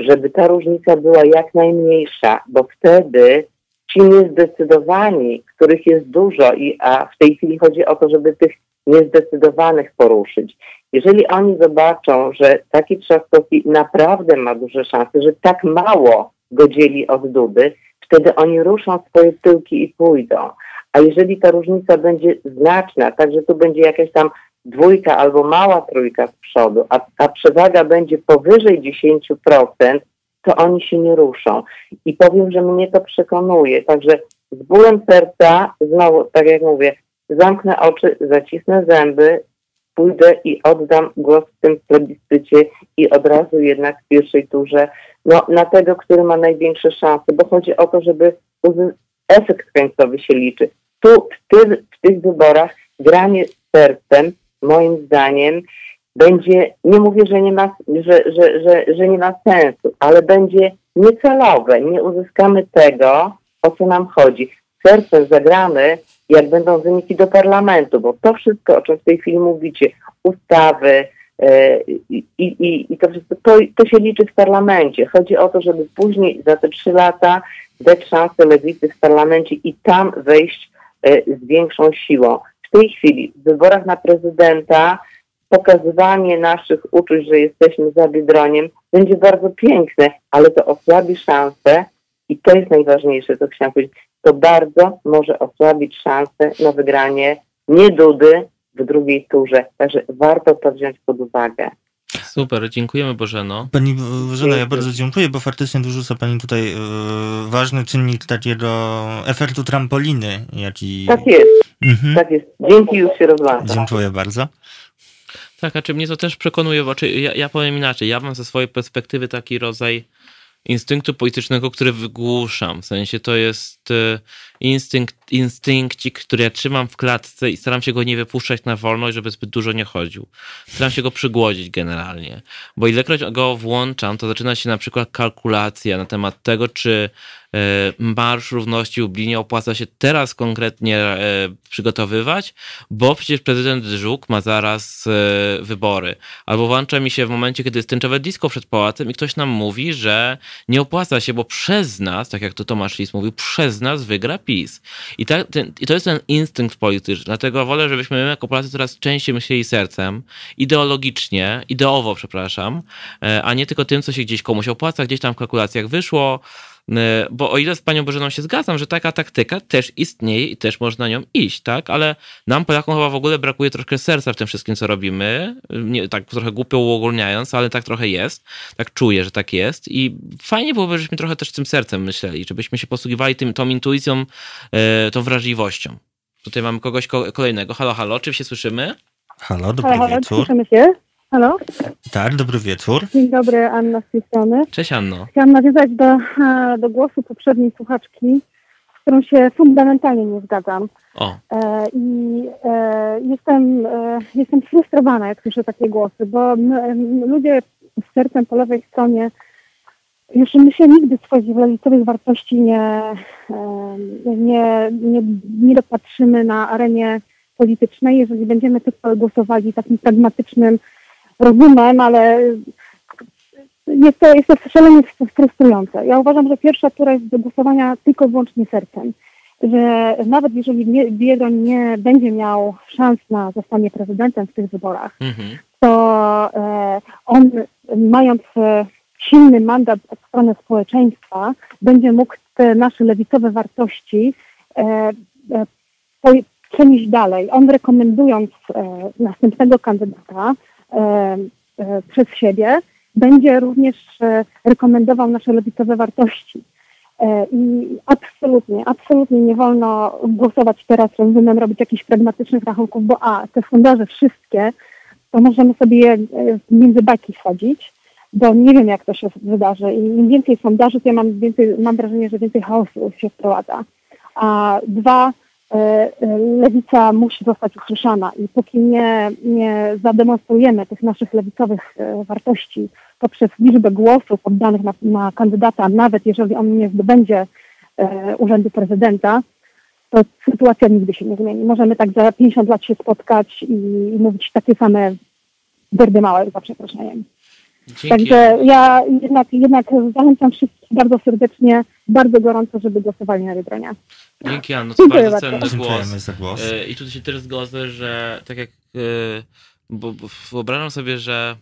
żeby ta różnica była jak najmniejsza, bo wtedy ci niezdecydowani, których jest dużo, i, a w tej chwili chodzi o to, żeby tych niezdecydowanych poruszyć. Jeżeli oni zobaczą, że taki Trzaskowski naprawdę ma duże szanse, że tak mało go dzieli od Dudy, wtedy oni ruszą swoje tyłki i pójdą. A jeżeli ta różnica będzie znaczna, także tu będzie jakaś tam dwójka albo mała trójka z przodu, a ta przewaga będzie powyżej 10%, to oni się nie ruszą. I powiem, że mnie to przekonuje. Także z bólem serca, znowu, tak jak mówię, zamknę oczy, zacisnę zęby, pójdę i oddam głos w tym plebiscycie i od razu jednak w pierwszej turze no, na tego, który ma największe szanse, bo chodzi o to, żeby efekt końcowy się liczy tu w, w tych wyborach granie sercem, moim zdaniem, będzie, nie mówię, że nie ma, że, że, że, że nie ma sensu, ale będzie niecelowe. Nie uzyskamy tego, o co nam chodzi. Sercem zagramy, jak będą wyniki do parlamentu, bo to wszystko, o czym w tej chwili mówicie, ustawy yy, i, i, i to wszystko, to, to się liczy w parlamencie. Chodzi o to, żeby później za te trzy lata dać szansę lewicy w parlamencie i tam wejść E, z większą siłą. W tej chwili w wyborach na prezydenta pokazywanie naszych uczuć, że jesteśmy za Biedroniem będzie bardzo piękne, ale to osłabi szanse i to jest najważniejsze, co chciałam powiedzieć. To bardzo może osłabić szanse na wygranie nie Dudy w drugiej turze. Także warto to wziąć pod uwagę. Super, dziękujemy Bożeno. Pani Bożena, ja bardzo dziękuję, bo faktycznie dorzuca Pani tutaj e, ważny czynnik takiego efektu trampoliny, jaki... Tak jest, mhm. tak jest. Dzięki, już się rozłączam. Dziękuję bardzo. Tak, a czy mnie to też przekonuje, bo czy ja, ja powiem inaczej, ja mam ze swojej perspektywy taki rodzaj instynktu politycznego, który wygłuszam. W sensie to jest e, instynkt instynkcik, który ja trzymam w klatce i staram się go nie wypuszczać na wolność, żeby zbyt dużo nie chodził. Staram się go przygłodzić generalnie, bo ilekroć go włączam, to zaczyna się na przykład kalkulacja na temat tego, czy E, Marsz Równości w Lublinie opłaca się teraz konkretnie e, przygotowywać, bo przecież prezydent Żuk ma zaraz e, wybory. Albo włącza mi się w momencie, kiedy jest tęczowe disco przed pałacem i ktoś nam mówi, że nie opłaca się, bo przez nas, tak jak to Tomasz Lis mówił, przez nas wygra PiS. I, ta, ten, i to jest ten instynkt polityczny. Dlatego wolę, żebyśmy my jako Polacy coraz częściej myśleli sercem, ideologicznie, ideowo, przepraszam, a nie tylko tym, co się gdzieś komuś opłaca, gdzieś tam w kalkulacjach wyszło, E, bo o ile z panią Bożeną się zgadzam, że taka taktyka też istnieje i też można nią iść, tak? Ale nam Polakom chyba w ogóle brakuje troszkę serca w tym wszystkim, co robimy. Nie, tak trochę głupio uogólniając, ale tak trochę jest. Tak czuję, że tak jest. I fajnie byłoby, żebyśmy trochę też tym sercem myśleli, żebyśmy się posługiwali tym, tą intuicją, e, tą wrażliwością. Tutaj mamy kogoś kolejnego. Halo, halo, czy się słyszymy? Halo, dobry halo, wieczór. Słyszymy się. Halo? Tak, dobry wieczór. Dzień dobry, Anna z tej strony. Cześć Anno. Chciałam nawiązać do, do głosu poprzedniej słuchaczki, z którą się fundamentalnie nie zgadzam. O. E, I e, jestem, e, jestem frustrowana, jak słyszę takie głosy, bo m, ludzie z sercem po lewej stronie już my się nigdy swoich lewicowych wartości nie, e, nie, nie, nie dopatrzymy na arenie politycznej, jeżeli będziemy tylko głosowali takim pragmatycznym rozumem, ale jest to, jest to szalenie frustrujące. Ja uważam, że pierwsza tura jest do głosowania tylko wyłącznie sercem. Że nawet jeżeli Biedroń nie będzie miał szans na zostanie prezydentem w tych wyborach, mhm. to e, on mając e, silny mandat od strony społeczeństwa, będzie mógł te nasze lewicowe wartości e, e, przenieść dalej. On rekomendując e, następnego kandydata, przez siebie, będzie również e, rekomendował nasze lewicowe wartości. I absolutnie, absolutnie nie wolno głosować teraz rozumem, robić jakichś pragmatycznych rachunków, bo a, te sondaże wszystkie, to możemy sobie je między baki wsadzić, bo nie wiem, jak to się wydarzy. I im więcej sondaży, to ja mam, więcej, mam wrażenie, że więcej chaosu się wprowadza. A dwa, E, e, lewica musi zostać usłyszana i póki nie, nie zademonstrujemy tych naszych lewicowych e, wartości poprzez liczbę głosów oddanych na, na kandydata, nawet jeżeli on nie zdobędzie urzędu prezydenta, to sytuacja nigdy się nie zmieni. Możemy tak za 50 lat się spotkać i, mówić takie same werdy małe, za przeproszeniem. Dzięki. Także ja jednak, jednak zachęcam wszystkich bardzo serdecznie, bardzo gorąco, żeby głosowali na Biedronia. Dzięki Anno, to bardzo cenny głos. Za głos. E, I tutaj się też zgodzę, że tak jak e, bo, bo wyobrażam sobie, że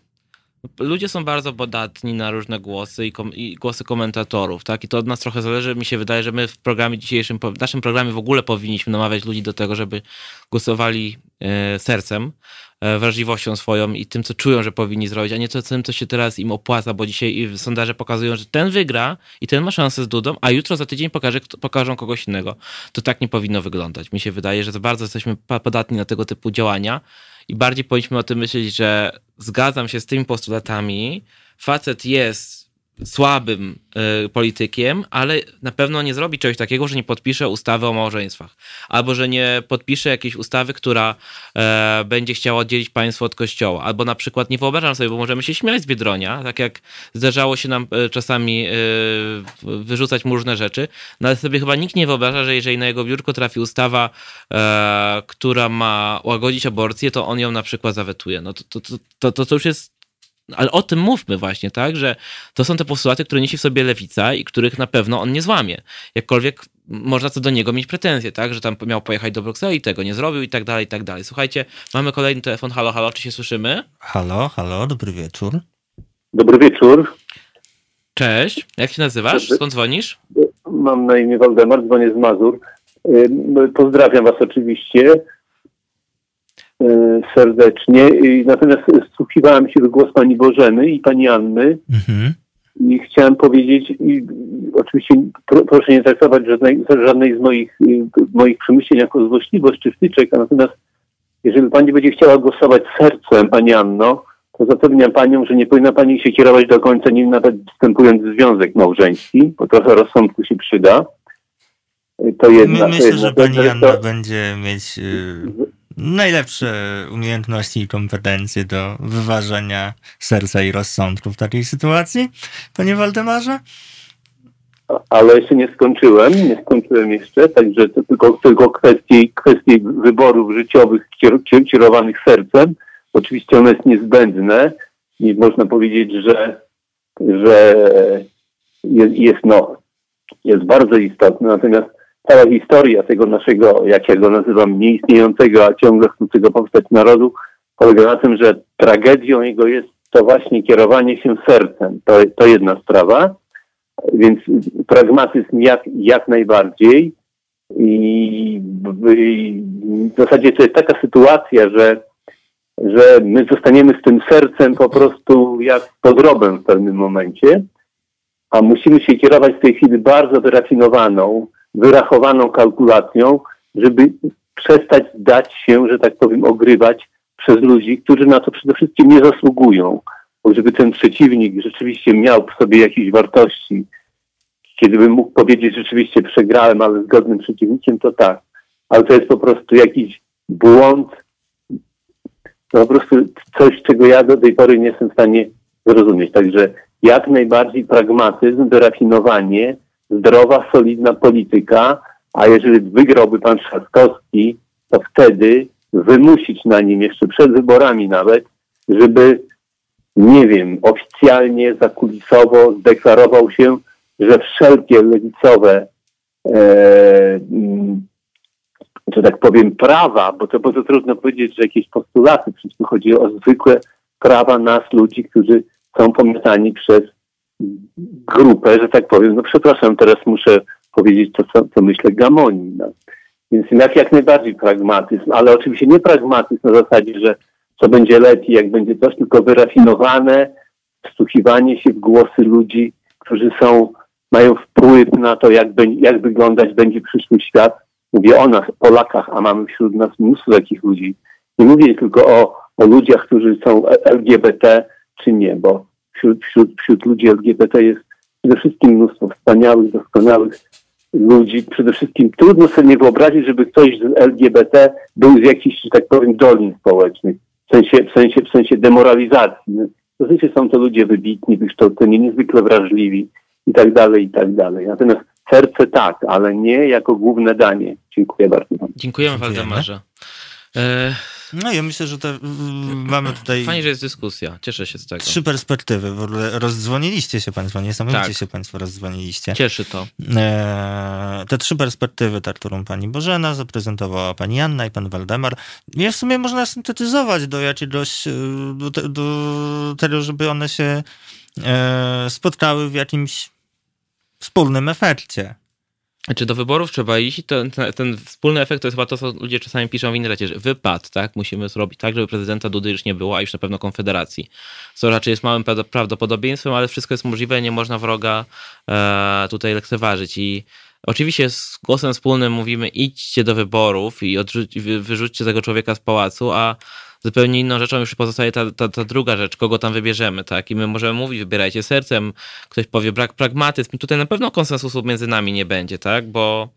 ludzie są bardzo podatni na różne głosy i, kom, i, głosy komentatorów, tak? I to od nas trochę zależy. Mi się wydaje, że my w programie dzisiejszym, w naszym programie w ogóle powinniśmy namawiać ludzi do tego, żeby głosowali e, sercem, e, wrażliwością swoją i tym, co czują, że powinni zrobić, a nie to tym, co się teraz im opłaca, bo dzisiaj sondaże pokazują, że ten wygra i ten ma szansę z Dudą, a jutro za tydzień pokaże, pokażą kogoś innego. To tak nie powinno wyglądać. Mi się wydaje, że bardzo jesteśmy podatni na tego typu działania i bardziej powinniśmy o tym myśleć, że zgadzam się z tymi postulatami. Facet jest słabym y, politykiem, ale na pewno nie zrobi czegoś takiego, że nie podpisze ustawy o małżeństwach. Albo że nie podpisze jakiejś ustawy, która e, będzie chciała oddzielić państwo od kościoła. Albo na przykład nie wyobrażam sobie, bo możemy się śmiać z Biedronia, tak jak zdarzało się nam e, czasami wyrzucać mu różne rzeczy, no ale sobie chyba nikt nie wyobraża, że jeżeli na jego biurko trafi ustawa, która ma łagodzić aborcję, to on ją na przykład zawetuje. No to, to, to, to, to już jest ale o tym mówmy właśnie, tak, że to są te postulaty, które niesie w sobie lewica i których na pewno on nie złamie. Jakkolwiek można co do niego mieć pretensje, tak, że tam miał pojechać do Brukseli, tego nie zrobił i tak dalej, i tak dalej. Słuchajcie, mamy kolejny telefon. Halo, halo, czy się słyszymy? Halo, halo, dobry wieczór. Dobry wieczór. Cześć, jak się nazywasz? Skąd dzwonisz? Mam na imię Waldemar, dzwonię z Mazur. Pozdrawiam was oczywiście. E, serdecznie. Natomiast wsłuchiwałem się w głos pani Bożeny i pani Anny mhm. i chciałem powiedzieć, i oczywiście proszę nie traktować żadnej, żadnej z moich, y, moich przemyśleń jako złośliwość czy wtyczek, natomiast jeżeli pani będzie chciała głosować sercem, pani Anno, to zapewniam panią, że nie powinna pani się kierować do końca, nim nawet wstępując w związek małżeński, bo trochę rozsądku się przyda. To jedna, Myślę, to jedna, że pani Anna to... będzie mieć y, najlepsze umiejętności i kompetencje do wyważenia serca i rozsądku w takiej sytuacji, panie Waldemarze? Ale jeszcze nie skończyłem, nie skończyłem jeszcze, także to tylko, tylko kwestii, kwestii wyborów życiowych kierowanych sercem. Oczywiście one jest niezbędne i można powiedzieć, że, że jest, no, jest bardzo istotne, natomiast cała historia tego naszego, jak ja go nazywam, nieistniejącego, a ciągle chcącego powstać narodu, polega na tym, że tragedią jego jest to właśnie kierowanie się sercem. To, to jedna sprawa. Więc pragmatyzm jak, jak najbardziej. I w, zasadzie to jest taka sytuacja, że, że my zostaniemy z tym sercem po prostu jak podrobem w pewnym momencie, a musimy się kierować w tej chwili bardzo wyrafinowaną, wyrachowaną kalkulacją, żeby przestać dać się, że tak powiem, ogrywać przez ludzi, którzy na to przede wszystkim nie zasługują. Bo żeby ten przeciwnik rzeczywiście miał w sobie jakieś wartości, kiedy bym mógł powiedzieć, rzeczywiście przegrałem, ale zgodnym przeciwnikiem, to tak. Ale to jest po prostu jakiś błąd, no po prostu coś, czego ja do tej pory nie jestem w stanie zrozumieć. Także jak najbardziej pragmatyzm, wyrafinowanie, zdrowa, solidna polityka, a jeżeli wygrałby pan Trzaskowski, to wtedy wymusić na nim jeszcze przed wyborami nawet, żeby, nie wiem, oficjalnie, zakulisowo zdeklarował się, że wszelkie lewicowe, e, mm, że tak powiem, prawa, bo to bardzo trudno powiedzieć, że jakieś postulaty, przecież tu chodzi o zwykłe prawa nas, ludzi, którzy są pomiatani przez grupę, że tak powiem, no przepraszam, teraz muszę powiedzieć to, co, co myślę, gamoni. No. Więc jak, jak najbardziej pragmatyzm, ale oczywiście nie pragmatyzm na zasadzie, że co będzie lepiej, jak będzie coś, tylko wyrafinowane wsłuchiwanie się w głosy ludzi, którzy są, mają wpływ na to, jak, be, jak wyglądać będzie przyszły świat. Mówię o nas, Polakach, a mamy wśród nas mnóstwo takich ludzi. Nie mówię tylko o, o ludziach, którzy są LGBT czy nie, bo wśród, wśród, wśród ludzi LGBT jest przede wszystkim mnóstwo wspaniałych, doskonałych ludzi. Przede wszystkim trudno sobie nie wyobrazić, żeby ktoś z LGBT był z jakichś, że tak powiem, dolin społecznych, w sensie, w sensie, w sensie demoralizacji. W sensie są to ludzie wybitni, wykształceni, niezwykle wrażliwi i tak dalej, i tak dalej. Natomiast serce tak, ale nie jako główne danie. Dziękuję bardzo. Dziękujemy, Waldemarze. No ja myślę, że to, mamy tutaj... Fajnie, że jest dyskusja. Cieszę się z tego. Trzy perspektywy. W ogóle rozdzwoniliście się państwo, niesamowicie tak. się państwo rozdzwoniliście. Cieszy to. E, te trzy perspektywy, ta, którą pani Bożena zaprezentowała, pani Anna i pan Waldemar, je w sumie można syntetyzować do jakiegoś, e, do, do tego, żeby one się e, spotkały w jakimś wspólnym efekcie. Czy do wyborów trzeba iść ten, ten, wspólny efekt to jest chyba to, co ludzie czasami piszą w internecie, że wypad, tak? Musimy zrobić tak, żeby prezydenta Dudy już nie było, a już na pewno Konfederacji. Co raczej jest małym prawdopodobieństwem, ale wszystko jest możliwe, nie można wroga e, tutaj lekceważyć. I oczywiście z głosem wspólnym mówimy idźcie do wyborów i odrzuć, wyrzućcie tego człowieka z pałacu, a zupełnie inną rzeczą już pozostaje ta, ta, ta druga rzecz, kogo tam wybierzemy, tak? I my możemy mówić, wybierajcie sercem, ktoś powie brak pragmatyzm. Tutaj na pewno konsensusu między nami nie będzie, tak? Bo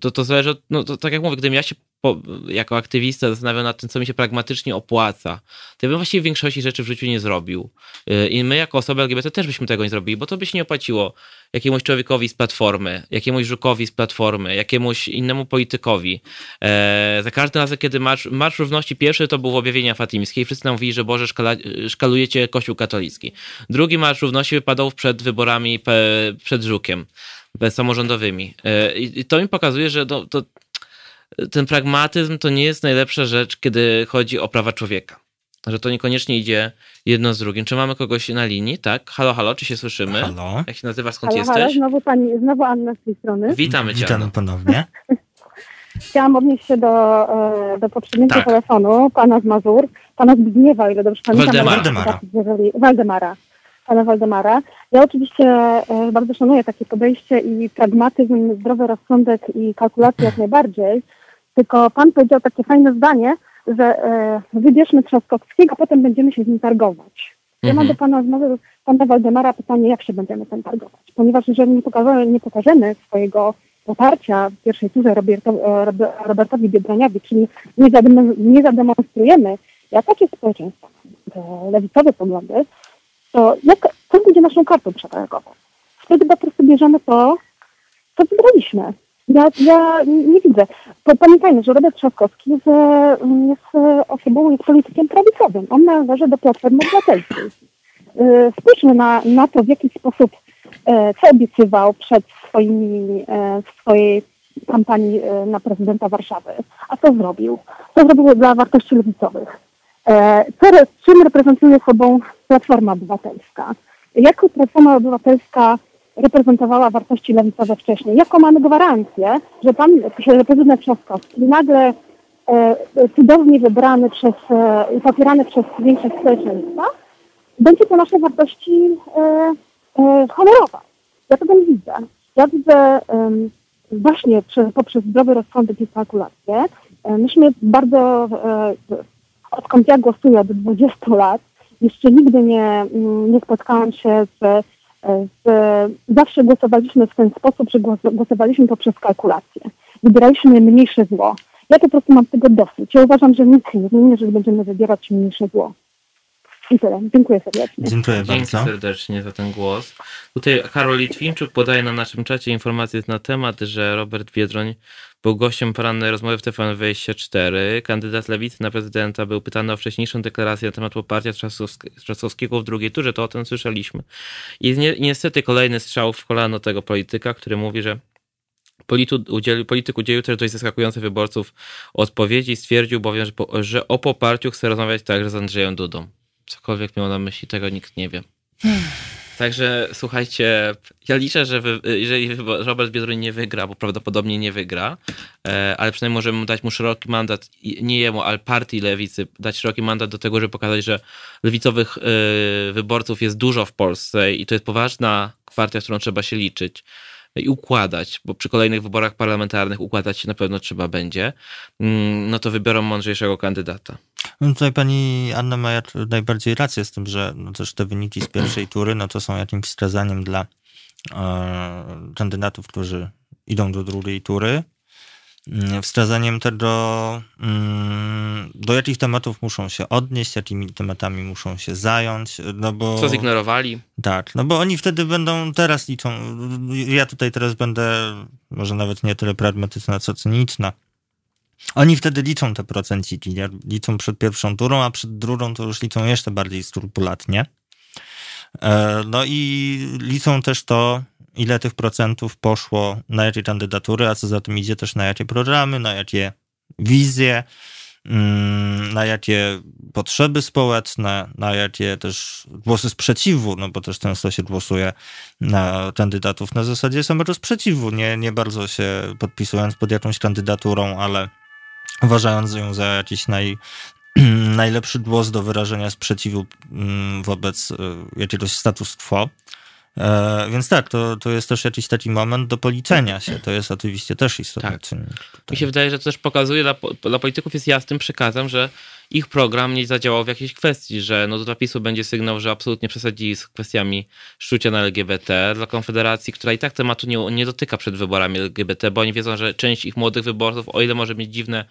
to, to zależy od, no to tak jak mówię, gdybym ja się po, jako aktywista zastanawiał nad tym, co mi się pragmatycznie opłaca, to ja bym właściwie większości rzeczy w życiu nie zrobił. Y, I my jako osoby LGBT też byśmy tego nie zrobili, bo to by się nie opłaciło jakiemuś człowiekowi z platformy, jakiemuś żukowi z platformy, jakiemuś innemu politykowi. E, za każdym razem, kiedy Marsz, Marsz Równości pierwszy to był objawienia fatimskie i wszyscy nam mówili, że Boże, szkala, szkalujecie Kościół katolicki. Drugi Marsz Równości wypadał przed wyborami pe, przed Żukiem samorządowymi. E, I to mi pokazuje, że to, to, ten pragmatyzm to nie jest najlepsza rzecz, kiedy chodzi o prawa człowieka. Że to niekoniecznie idzie jedno z drugim. Czy mamy kogoś na linii? Tak? Halo, halo, czy się słyszymy? Halo. Jak się nazywa, skąd halo, jesteś? Halo, znowu, pani, znowu Anna z tej strony. Witamy cię. Witamy ponownie. Chciałam odnieść się do, e, do poprzedniego tak. telefonu, pana z Mazur, pana Zbigniewa, ile dobrze pamiętam. Waldemara. Waldemara pana Waldemara. Ja oczywiście e, bardzo szanuję takie podejście i pragmatyzm, zdrowy rozsądek i kalkulację jak najbardziej, tylko pan powiedział takie fajne zdanie, że e, wybierzmy Trzaskowskiego, potem będziemy się z nim targować. Ja mam mhm. do pana znowu, pana Waldemara pytanie, jak się będziemy tym targować. Ponieważ jeżeli nie pokażemy, nie pokażemy swojego poparcia w pierwszej turze Robertowi Biedroniowi, czyli nie zademonstrujemy, jak takie społeczeństwo, lewicowe poglądy, to jak, co będzie naszą kartą przetargową? Wtedy po prostu bierzemy to, co wybraliśmy. Ja, ja nie widzę. Pamiętajmy, że Robert Trzaskowski jest, jest osobą, jest politykiem prawicowym. On należy do Platformy Obywatelskiej. Y, spójrzmy na, na to, w jaki sposób, e, co obiecywał przed swoimi, e, w swojej kampanii e, na prezydenta Warszawy. A co zrobił? Co zrobił dla wartości lewicowych? Co, czym reprezentuje sobą Platforma Obywatelska? Jako Platforma Obywatelska reprezentowała wartości lewicowe wcześniej? Jaką mamy gwarancję, że pan że prezydent Trzaskowski nagle e, cudownie wybrany przez, e, popierany przez większość społeczeństwa, będzie to nasze wartości e, e, honorować. Ja tego nie widzę. Ja widzę e, właśnie przez, poprzez zdrowy rozsądek i kalkulację. E, myśmy bardzo, e, odkąd ja głosuję od 20 lat, jeszcze nigdy nie, mm, nie spotkałam się z, zawsze głosowaliśmy w ten sposób, że głosowaliśmy poprzez kalkulację. Wybieraliśmy mniejsze zło. Ja po prostu mam tego dosyć. Ja uważam, że nic nie zmieni, że będziemy wybierać mniejsze zło. I tyle. Dziękuję serdecznie. Dziękuję Dzięki bardzo. serdecznie za ten głos. Tutaj Karol Litwinczuk podaje na naszym czacie informację na temat, że Robert Biedroń był gościem porannej rozmowy w TVN24. Kandydat Lewicy na prezydenta był pytany o wcześniejszą deklarację na temat poparcia Trzaskowskiego w drugiej turze, to o tym słyszeliśmy. I niestety kolejny strzał w kolano tego polityka, który mówi, że udzielił, polityk udzielił też dość zaskakujących wyborców odpowiedzi. Stwierdził bowiem, że, po, że o poparciu chce rozmawiać także z Andrzejem Dudą cokolwiek miał na myśli, tego nikt nie wie. Także słuchajcie, ja liczę, że wy, jeżeli Robert Biedroń nie wygra, bo prawdopodobnie nie wygra, e, ale przynajmniej możemy dać mu szeroki mandat, nie jemu, ale partii lewicy, dać szeroki mandat do tego, żeby pokazać, że lewicowych e, wyborców jest dużo w Polsce i to jest poważna partia, z którą trzeba się liczyć i układać, bo przy kolejnych wyborach parlamentarnych układać się na pewno trzeba będzie, mm, no to wybiorą mądrzejszego kandydata. No tutaj pani Anna ma najbardziej rację z tym, że no też te wyniki z pierwszej tury, no to są jakimś wskazaniem dla e, kandydatów, którzy idą do drugiej tury. Mm, wskazaniem tego, mm, do jakich tematów muszą się odnieść, jakimi tematami muszą się zająć, no bo... Co zignorowali. Tak, no bo oni wtedy będą, teraz liczą, ja tutaj teraz będę, może nawet nie tyle pragmatyczna, co cyniczna, oni wtedy liczą te procenciki, liczą przed pierwszą turą, a przed drugą to już liczą jeszcze bardziej skrupulatnie. E, no i liczą też to, ile tych procentów poszło na jakie kandydatury, a co za tym idzie też na jakie programy, na jakie wizje, mm, na jakie potrzeby społeczne, na jakie też głosy sprzeciwu, no bo też często się głosuje na kandydatów na zasadzie samego sprzeciwu, nie, nie bardzo się podpisując pod jakąś kandydaturą, ale uważając ją za jakiś naj, najlepszy głos do wyrażenia sprzeciwu mm, wobec e, jakiegoś status quo. E, więc tak, to, to jest też jakiś taki moment do policzenia się. To jest oczywiście też istotny tak. czynnik. Mi się wydaje, że to też pokazuje, dla, dla polityków jest jasnym przekazem, że ich program nie zadziałał w jakiejś kwestii, że no dla PiSu będzie sygnał, że absolutnie przesadzili z kwestiami szczucia na LGBT. Dla Konfederacji, która i tak tematu nie, nie dotyka przed wyborami LGBT, bo oni wiedzą, że część ich młodych wyborców, o ile może mieć dziwne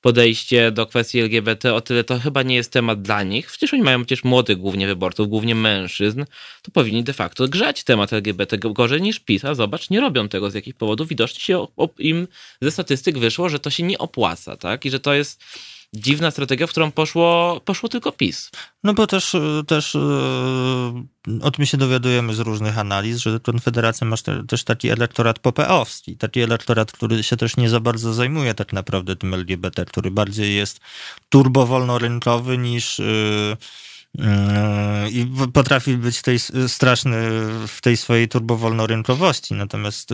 podejście do kwestii LGBT, o tyle to chyba nie jest temat dla nich. Przecież oni mają przecież młodych głównie wyborców, głównie mężczyzn, to powinni de facto grzać temat LGBT gorzej niż PiS, a zobacz, nie robią tego z jakich powodów. Widocznie się im ze statystyk wyszło, że to się nie opłaca, tak? I że to jest dziwna strategia, w którą poszło, poszło tylko PiS. No bo też, też e, o tym się dowiadujemy z różnych analiz, że Konfederacja ma też taki elektorat popeowski, taki elektorat, który się też nie za bardzo zajmuje tak naprawdę tym LGBT, który bardziej jest turbowolnorynkowy niż e, e, i potrafi być tej straszny w tej swojej turbowolnorynkowości. Natomiast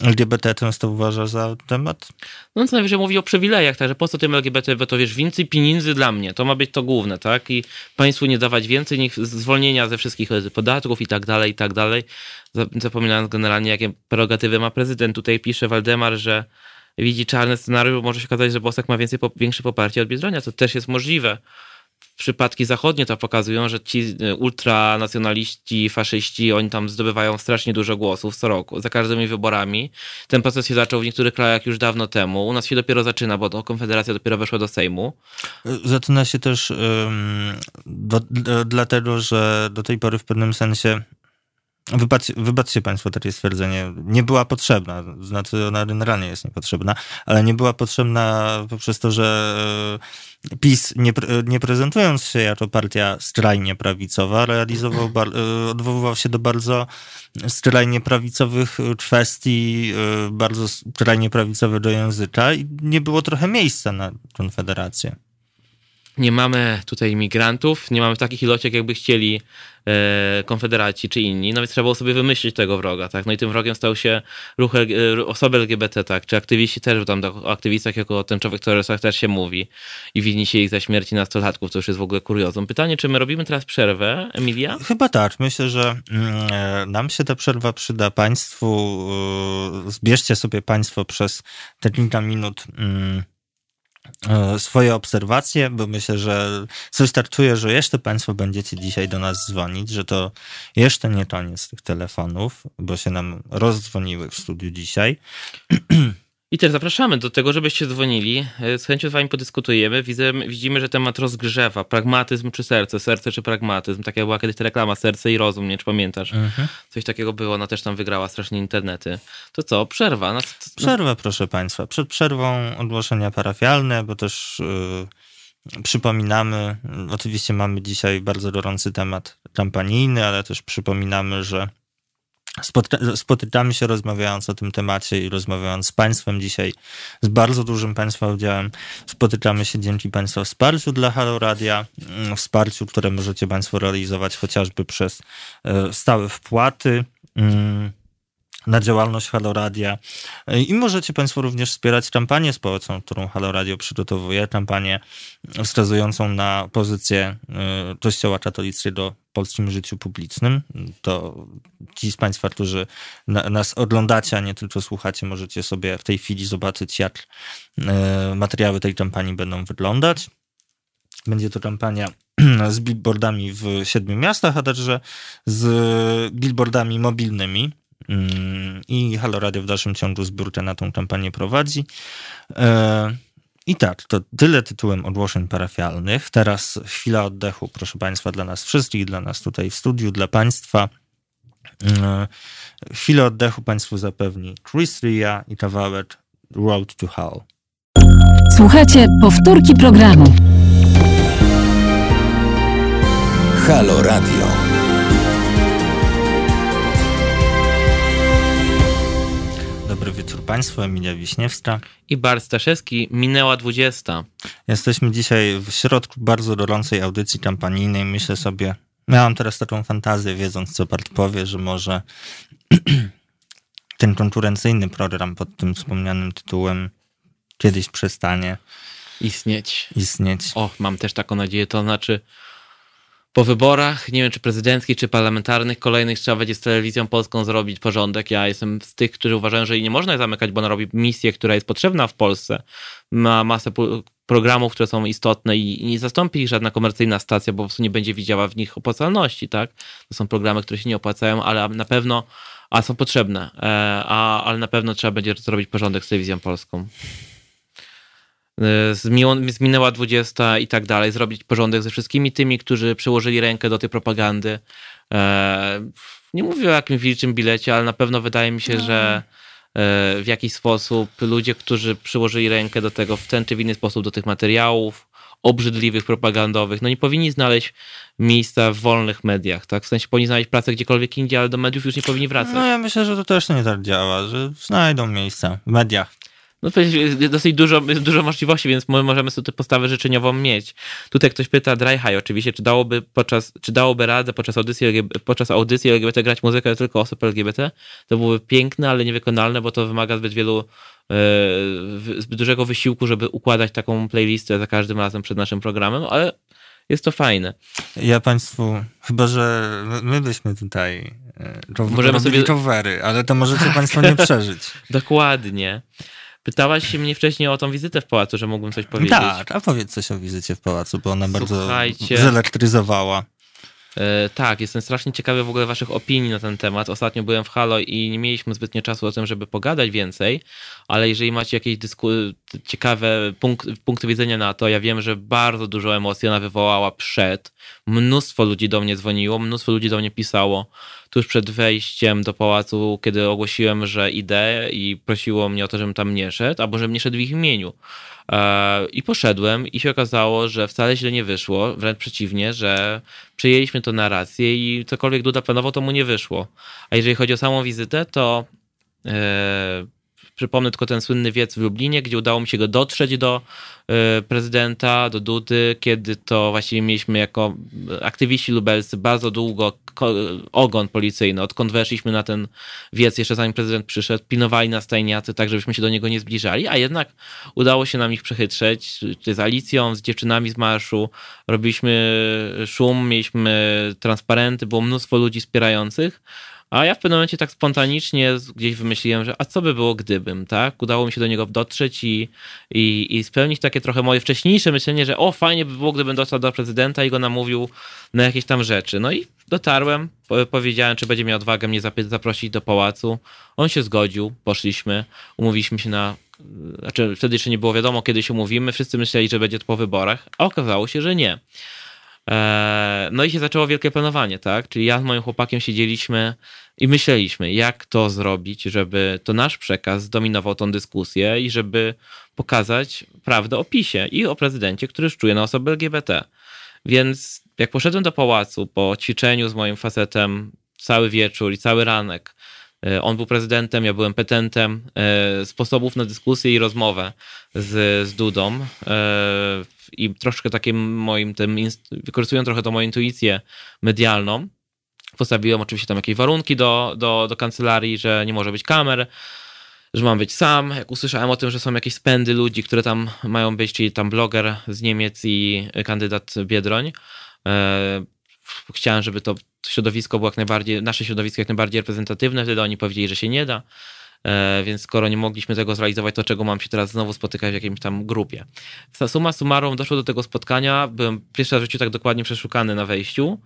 LGBT często uważa za temat? No co najwyżej mówi o przywilejach, także po co tym LGBT, bo to wiesz, więcej pieniędzy dla mnie, to ma być to główne, tak? I państwu nie dawać więcej, niech zwolnienia ze wszystkich podatków i tak dalej, i tak dalej. Zapominając generalnie, jakie prerogatywy ma prezydent. Tutaj pisze Waldemar, że widzi czarny scenariusz, bo może się okazać, że Bosak ma więcej, większe poparcie od Biedronia, to też jest możliwe przypadki zachodnie to pokazują, że ci e, ultranacjonaliści, faszyści, oni tam zdobywają strasznie dużo głosów co roku, za każdymi wyborami. Ten proces się zaczął w niektórych krajach już dawno temu. U nas się dopiero zaczyna, bo to Konfederacja dopiero weszła do Sejmu. Zaczyna się też um, do, do, dlatego, że do tej pory w pewnym sensie Wybaczcie, wybaczcie Państwo takie stwierdzenie. Nie była potrzebna, znaczy ona generalnie jest niepotrzebna, ale nie była potrzebna poprzez to, że e, PiS, nie, nie prezentując się jako partia skrajnie prawicowa, realizował, e, odwoływał się do bardzo skrajnie prawicowych kwestii, e, bardzo skrajnie prawicowego języka i nie było trochę miejsca na Konfederację nie mamy tutaj imigrantów, nie mamy takich ilości, jakby chcieli e, konfederaci czy inni, no więc trzeba było sobie wymyślić tego wroga, tak? No i tym wrogiem stał się ruch, e, osoby LGBT, tak? Czy aktywiści też, tam o aktywistach jako o tęczowych terrorystach też się mówi i winni się ich za śmierci nastolatków, to już jest w ogóle kuriozum. Pytanie, czy my robimy teraz przerwę, Emilia? Chyba tak. Myślę, że mm, e, nam się ta przerwa przyda Państwu. Zbierzcie sobie Państwo przez te kilka minut mm, swoje obserwacje, bo myślę, że coś czuję, że jeszcze Państwo będziecie dzisiaj do nas dzwonić, że to jeszcze nie koniec tych telefonów, bo się nam rozdzwoniły w studiu dzisiaj. I też zapraszamy do tego, żebyście dzwonili. E, z chęcią z wami podyskutujemy. Widzę, widzimy, że temat rozgrzewa. Pragmatyzm czy serce? Serce czy pragmatyzm? Taka była kiedyś ta reklama Serce i rozum, nie czy pamiętasz? Mhm. Coś takiego było, ona też tam wygrała strasznie internety. To co, przerwa? No, to. Przerwa, proszę państwa. Przed przerwą ogłoszenia parafialne, bo też yy, przypominamy, oczywiście mamy dzisiaj bardzo gorący temat kampanijny, ale też przypominamy, że spotykamy się rozmawiając o tym temacie i rozmawiając z Państwem dzisiaj, z bardzo dużym Państwa udziałem. Spotykamy się dzięki Państwa wsparciu dla Halo Radia, mm, wsparciu, które możecie Państwo realizować chociażby przez e, stałe wpłaty mm, na działalność Halo Radia. I możecie Państwo również wspierać kampanię społeczną, którą Halo Radio przygotowuje, kampanię wskazującą na pozycję y, Kościoła katolickiego w polskim życiu publicznym. To ci z Państwa, którzy nas oglądacie, a nie tylko słuchacie, możecie sobie w tej chwili zobaczyć, jak y, materiały tej kampanii będą wyglądać. Będzie to kampania z billboardami w siedmiu miastach, a także z billboardami mobilnymi I Halo Radio w dalszym ciągu zbiórkę na tą kampanię prowadzi. E, I tak, to tyle tytułem ogłoszeń parafialnych. Teraz chwila oddechu, proszę Państwa, dla nas wszystkich, dla nas tutaj w studiu, dla Państwa. E, chwilę oddechu Państwu zapewni Chris Ria i kawałek Road to Hell. Słuchajcie, powtórki programu. Halo Radio. Państwu, Emilia Wiśniewska i Bart Staszewski. Minęła 20. Jesteśmy dzisiaj w środku bardzo gorącej audycji kampanijnej. Myślę sobie, miałam teraz taką fantazję, wiedząc co Bart powie, że może ten konkurencyjny program pod tym wspomnianym tytułem kiedyś przestanie istnieć. Istnieć. Och, mam też taką nadzieję. To znaczy, po wyborach, nie wiem czy prezydenckich, czy parlamentarnych, kolejnych trzeba będzie z telewizją polską zrobić porządek. Ja jestem z tych, którzy uważają, że jej nie można zamykać, bo ona robi misję, która jest potrzebna w Polsce. Ma masę programów, które są istotne i nie zastąpi ich żadna komercyjna stacja, bo po prostu nie będzie widziała w nich opłacalności, tak? To są programy, które się nie opłacają, ale na pewno, a są potrzebne, e, a, ale na pewno trzeba będzie zrobić porządek z telewizją polską. E, zminęła 20 i tak dalej, zrobić porządek ze wszystkimi tymi, którzy przyłożyli rękę do tej propagandy. E, nie mówię o jakimś wilczym bilecie, ale na pewno wydaje mi się, no. że e, w jakiś sposób ludzie, którzy przyłożyli rękę do tego w ten czy w inny sposób, do tych materiałów obrzydliwych, propagandowych, no nie powinni znaleźć miejsca w wolnych mediach, tak? W sensie powinni znaleźć pracę gdziekolwiek indziej, ale do mediów już nie powinni wracać. No ja myślę, że to też nie tak działa, że znajdą miejsca w mediach no dosyć dużo, dużo możliwości, więc możemy sobie tę postawę życzeniową mieć. Tutaj ktoś pyta, Dry High oczywiście, czy dałoby, podczas, czy dałoby radę podczas audycji, LGBT, podczas audycji LGBT grać muzykę tylko osób LGBT? To byłoby piękne, ale niewykonalne, bo to wymaga zbyt wielu e, zbyt dużego wysiłku, żeby układać taką playlistę za każdym razem przed naszym programem, ale jest to fajne. Ja Państwu, chyba że my byśmy tutaj e, Możemy sobie covery, ale to możecie Państwo nie przeżyć. Dokładnie. Pytałaś się mnie wcześniej o tą wizytę w pałacu, że mógłbym coś powiedzieć. Tak, a powiedz coś o wizycie w pałacu, bo ona Słuchajcie. bardzo zelektryzowała. E, tak, jestem strasznie ciekawy w ogóle waszych opinii na ten temat. Ostatnio byłem w Halo i nie mieliśmy zbytnio czasu o tym, żeby pogadać więcej, ale jeżeli macie jakieś dysku- ciekawe punk punkty widzenia na to, ja wiem, że bardzo dużo emocji ona wywołała przed. Mnóstwo ludzi do mnie dzwoniło, mnóstwo ludzi do mnie pisało tuż przed wejściem do pałacu, kiedy ogłosiłem, że idę i prosiło mnie o to, żebym tam nie szedł, albo żebym nie szedł w ich imieniu. E, I poszedłem i się okazało, że wcale źle nie wyszło, wręcz przeciwnie, że przyjęliśmy to narrację i cokolwiek Duda planował, to mu nie wyszło. A jeżeli chodzi o samą wizytę, to e, Przypomnę tylko ten słynny wiec w Lublinie, gdzie udało mi się go dotrzeć do e, prezydenta, do Dudy, kiedy to właściwie mieliśmy jako aktywiści lubelscy bardzo długo ogon policyjny, odkąd weszliśmy na ten wiec, jeszcze zanim prezydent przyszedł, pilnowali nas tajniacy, tak żebyśmy się do niego nie zbliżali, a jednak udało się nam ich przechytrzeć, czy z Alicją, z dziewczynami z marszu, robiliśmy szum, mieliśmy transparenty, było mnóstwo ludzi wspierających, a ja w pewnym momencie tak spontanicznie gdzieś wymyśliłem, że a co by było gdybym, tak? Udało mi się do niego dotrzeć i, i, i spełnić takie trochę moje wcześniejsze myślenie, że o, fajnie by było, gdybym dotarł do prezydenta i go namówił na jakieś tam rzeczy. No i dotarłem, powiedziałem, czy będzie miał odwagę mnie zaprosić do pałacu. On się zgodził, poszliśmy, umówiliśmy się na znaczy wtedy jeszcze nie było wiadomo, kiedy się umówimy. Wszyscy myśleli, że będzie to po wyborach, a okazało się, że nie. E, no i się zaczęło wielkie planowanie, tak? Czyli ja z moim chłopakiem siedzieliśmy i myśleliśmy, jak to zrobić, żeby to nasz przekaz zdominował tą dyskusję i żeby pokazać prawdę o PiSie i o prezydencie, który czuje na osoby LGBT. Więc jak poszedłem do pałacu po ćwiczeniu z moim facetem cały wieczór i cały ranek, on był prezydentem, ja byłem petentem, e, sposobów na dyskusję i rozmowę z, z Dudą i troszkę takim moim tym, wykorzystują trochę tą moją intuicję medialną. Postawiłem oczywiście tam jakieś warunki do, do, do kancelarii, że nie może być kamer, że mam być sam. Jak usłyszałem o tym, że są jakieś spędy ludzi, które tam mają być, czyli tam bloger z Niemiec i kandydat Biedroń, e, chciałem, żeby to środowisko było jak najbardziej, nasze środowisko jak najbardziej reprezentatywne, wtedy oni powiedzieli, że się nie da. E, więc skoro nie mogliśmy tego zrealizować, to czego mam się teraz znowu spotykać w jakimś tam grupie. Suma summarum doszło do tego spotkania, byłem pierwszy raz w życiu tak dokładnie przeszukany na wejściu,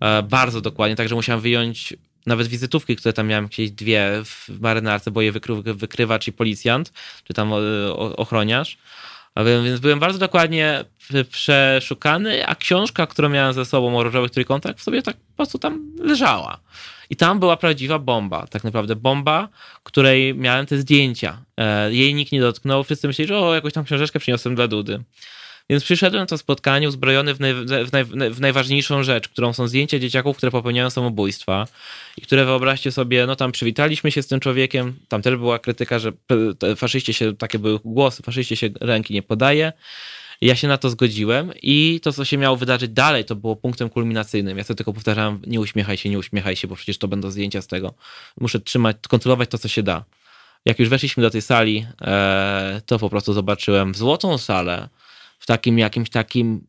e, bardzo dokładnie, także musiałem wyjąć nawet wizytówki, które tam miałem jakieś dwie w marynarce, bo je wykry, wykrywacz i policjant, czy tam e, ochroniarz. Więc byłem bardzo dokładnie przeszukany, a książka, którą miałem ze sobą o różowych trójkątach, w sobie tak po prostu tam leżała. I tam była prawdziwa bomba, tak naprawdę bomba, której miałem te zdjęcia. E, jej nikt nie dotknął, wszyscy myśleli, że o, jakąś tam książeczkę przyniosłem dla Dudy. Więc przyszedłem na to spotkanie uzbrojony w, naj, w, naj, w, najważniejszą rzecz, którą są zdjęcia dzieciaków, które popełniają samobójstwa i które wyobraźcie sobie, no tam przywitaliśmy się z tym człowiekiem, tam też była krytyka, że faszyście się, takie były głosy, faszyście się ręki nie podaje. Ja się na to zgodziłem i to, co się miało wydarzyć dalej, to było punktem kulminacyjnym. Ja sobie tylko powtarzałem, nie uśmiechaj się, nie uśmiechaj się, bo przecież to będą zdjęcia z tego. Muszę trzymać, kontrolować to, co się da. Jak już weszliśmy do tej sali, e, to po prostu zobaczyłem złotą salę w takim jakimś takim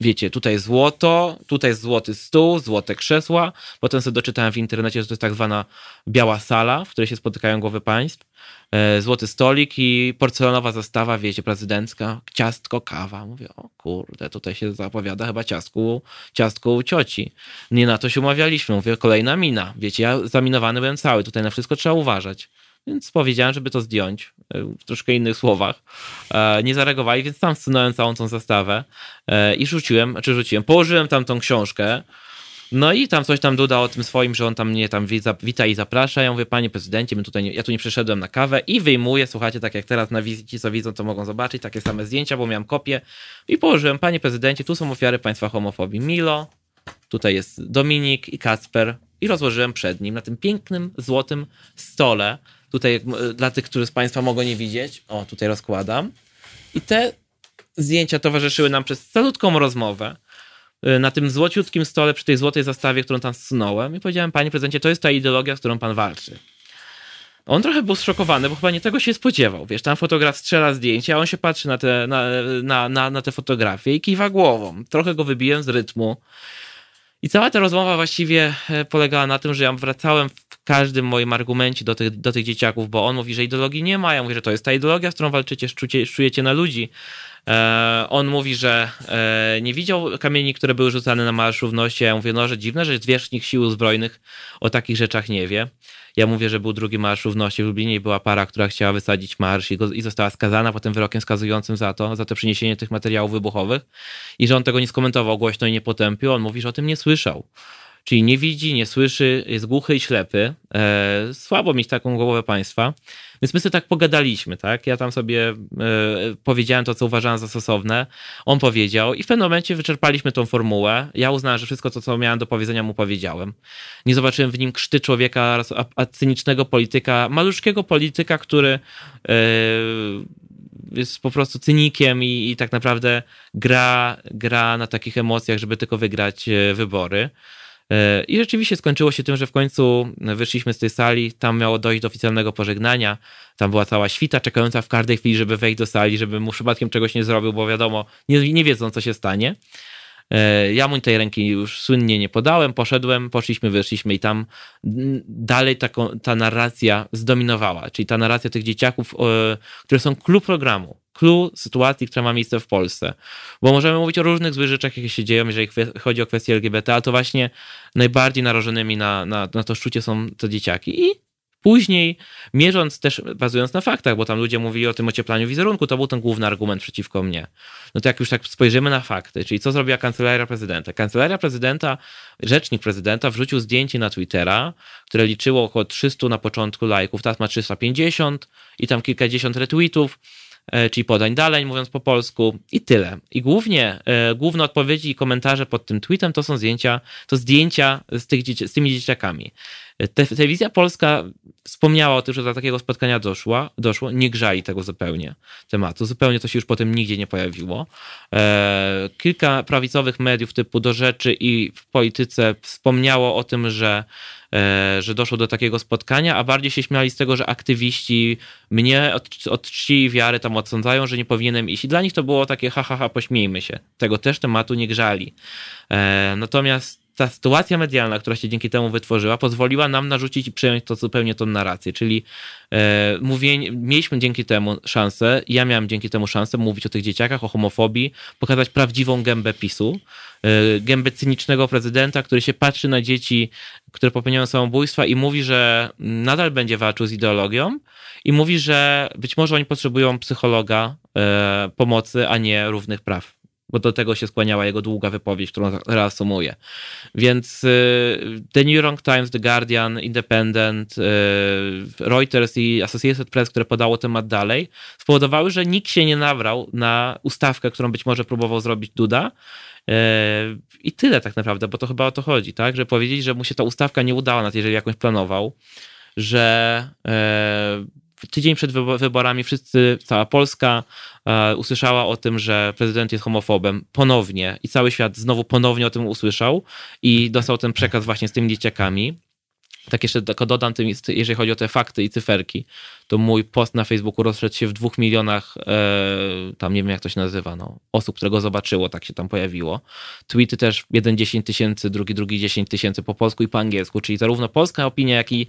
wiecie, tutaj złoto, tutaj złoty stół, złote krzesła. Potem sobie doczytałem w internecie, że to jest tak zwana biała sala, w której się spotykają głowy państw. E, złoty stolik i porcelanowa zastawa, wiecie, prezydencka, ciastko, kawa. Mówię, o kurde, tutaj się zapowiada chyba ciastku, ciastku u cioci. Nie na to się umawialiśmy. Mówię, kolejna mina. Wiecie, ja zaminowany byłem cały, tutaj na wszystko trzeba uważać. Więc powiedziałem, żeby to zdjąć e, w troszkę innych słowach. E, nie zareagowali, więc tam wsunąłem całą tą zastawę i rzuciłem, czy rzuciłem, położyłem tam tą książkę, no i tam coś tam Duda o tym swoim, że on tam mnie tam wita i zaprasza. Ja mówię, panie prezydencie, my tutaj nie, ja tu nie przyszedłem na kawę i wyjmuję, słuchajcie, tak jak teraz na wizycie, co widzą, to mogą zobaczyć, takie same zdjęcia, bo miałem kopię i położyłem, panie prezydencie, tu są ofiary państwa homofobii. Milo, tutaj jest Dominik i Kacper i rozłożyłem przed nim na tym pięknym, złotym stole. Tutaj dla tych, którzy z państwa mogą nie widzieć, o, tutaj rozkładam. I te zdjęcia towarzyszyły nam przez calutką rozmowę. Y, na tym złociutkim stole przy tej złotej zastawie, którą tam zsunąłem i powiedziałem, panie prezydencie, to jest ta ideologia, z którą pan walczy. On trochę był zszokowany, bo chyba nie tego się spodziewał. Wiesz, tam fotograf strzela zdjęcia, a on się patrzy na te, na, na, na, na te fotografie i kiwa głową. Trochę go wybiłem z rytmu. I cała ta rozmowa właściwie e, polegała na tym, że ja wracałem w każdym moim argumencie do tych, do tych dzieciaków, bo on mówi, że ideologii nie ma. Ja mówię, że to jest ta ideologia, z którą walczycie, czujecie na ludzi. E, on mówi, że e, nie widział kamieni, które były rzucane na Marsz Równości. Ja mówię, no, że dziwne, że zwierzchnik sił zbrojnych o takich rzeczach nie wie. Ja mówię, że był drugi Marsz Równości w Lublinie i była para, która chciała wysadzić marsz i, go, i została skazana potem wyrokiem skazującym za to, za to przyniesienie tych materiałów wybuchowych i że on tego nie skomentował głośno i nie potępił. On mówi, że o tym nie słyszał. Czyli nie widzi, nie słyszy, jest głuchy i ślepy. E, słabo mieć taką głowę państwa. Więc my sobie tak pogadaliśmy, tak? Ja tam sobie e, powiedziałem to, co uważałem za stosowne. On powiedział i w pewnym momencie wyczerpaliśmy tą formułę. Ja uznałem, że wszystko to, co miałem do powiedzenia, mu powiedziałem. Nie zobaczyłem w nim krzty człowieka, a, a cynicznego polityka, maluszkiego polityka, który e, jest po prostu cynikiem i, i, tak naprawdę gra, gra na takich emocjach, żeby tylko wygrać e, wybory. E, I rzeczywiście skończyło się tym, że w końcu wyszliśmy z tej sali, tam miało dojść do oficjalnego pożegnania, tam była cała świta czekająca w każdej chwili, żeby wejść do sali, żeby mu przypadkiem czegoś nie zrobił, bo wiadomo, nie, nie wiedzą, co się stanie. E, ja mu tej ręki już słynnie nie podałem, poszedłem, poszliśmy, wyszliśmy i tam dalej taką, ta narracja zdominowała, czyli ta narracja tych dzieciaków, które są klub programu, clue sytuacji, która ma miejsce w Polsce. Bo możemy mówić o różnych złych rzeczach, jakie się dzieją, jeżeli chodzi o kwestie LGBT, ale to właśnie najbardziej narażonymi na, na, na to szczucie są te dzieciaki. I Później, mierząc też, bazując na faktach, bo tam ludzie mówili o tym ocieplaniu wizerunku, to był ten główny argument przeciwko mnie. No to jak już tak spojrzymy na fakty, czyli co zrobiła kancelaria prezydenta? Kancelaria prezydenta, rzecznik prezydenta wrzucił zdjęcie na Twittera, które liczyło około 300 na początku lajków, teraz ma 350 i tam kilkadziesiąt retweetów E, czyli podań dalej, mówiąc po polsku i tyle. I głównie, e, główne odpowiedzi i komentarze pod tym tweetem to są zdjęcia, to zdjęcia z, tych, z tymi dzieciakami. Te, telewizja polska wspomniała o tym, że do takiego spotkania doszło, doszło, nie grzali tego zupełnie tematu. Zupełnie to się już potem nigdzie nie pojawiło. E, kilka prawicowych mediów typu Do Rzeczy i w polityce wspomniało o tym, że E, że doszło do takiego spotkania, a bardziej się śmiali z tego, że aktywiści mnie od, od czci i wiary tam odsądzają, że nie powinienem iść. I dla nich to było takie ha, ha, ha, pośmiejmy się. Tego też tematu nie grzali. E, natomiast ta sytuacja medialna, która się dzięki temu wytworzyła, pozwoliła nam narzucić i przyjąć to zupełnie tą narrację. Czyli e, mówienie, mieliśmy dzięki temu szansę, ja miałem dzięki temu szansę mówić o tych dzieciakach, o homofobii, pokazać prawdziwą gębę PiSu, e, gębę cynicznego prezydenta, który się patrzy na dzieci, które popełniają samobójstwa i mówi, że nadal będzie walczył z ideologią i mówi, że być może oni potrzebują psychologa, e, pomocy, a nie równych praw bo do tego się skłaniała jego długa wypowiedź, którą reasumuję. Więc y, The New York Times, The Guardian, Independent, y, Reuters i Associated Press, które podało temat dalej, spowodowały, że nikt się nie nabrał na ustawkę, którą być może próbował zrobić Duda. Y, I tyle tak naprawdę, bo to chyba o to chodzi, tak? Że powiedzieć, że mu się ta ustawka nie udała, nawet jeżeli jakąś planował, że tydzień przed wyborami wszyscy, cała Polska e, usłyszała o tym, że prezydent jest homofobem. Ponownie. I cały świat znowu ponownie o tym usłyszał i dostał ten przekaz właśnie z tymi dzieciakami. Tak jeszcze tylko dodam, tym, jeżeli chodzi o te fakty i cyferki, to mój post na Facebooku rozszedł się w dwóch milionach, e, tam nie wiem jak to się nazywa, no, osób, które go zobaczyło, tak się tam pojawiło. Tweety też jeden 10 tysięcy, drugi, drugi 10 tysięcy po polsku i po angielsku, czyli zarówno polska opinia, jak i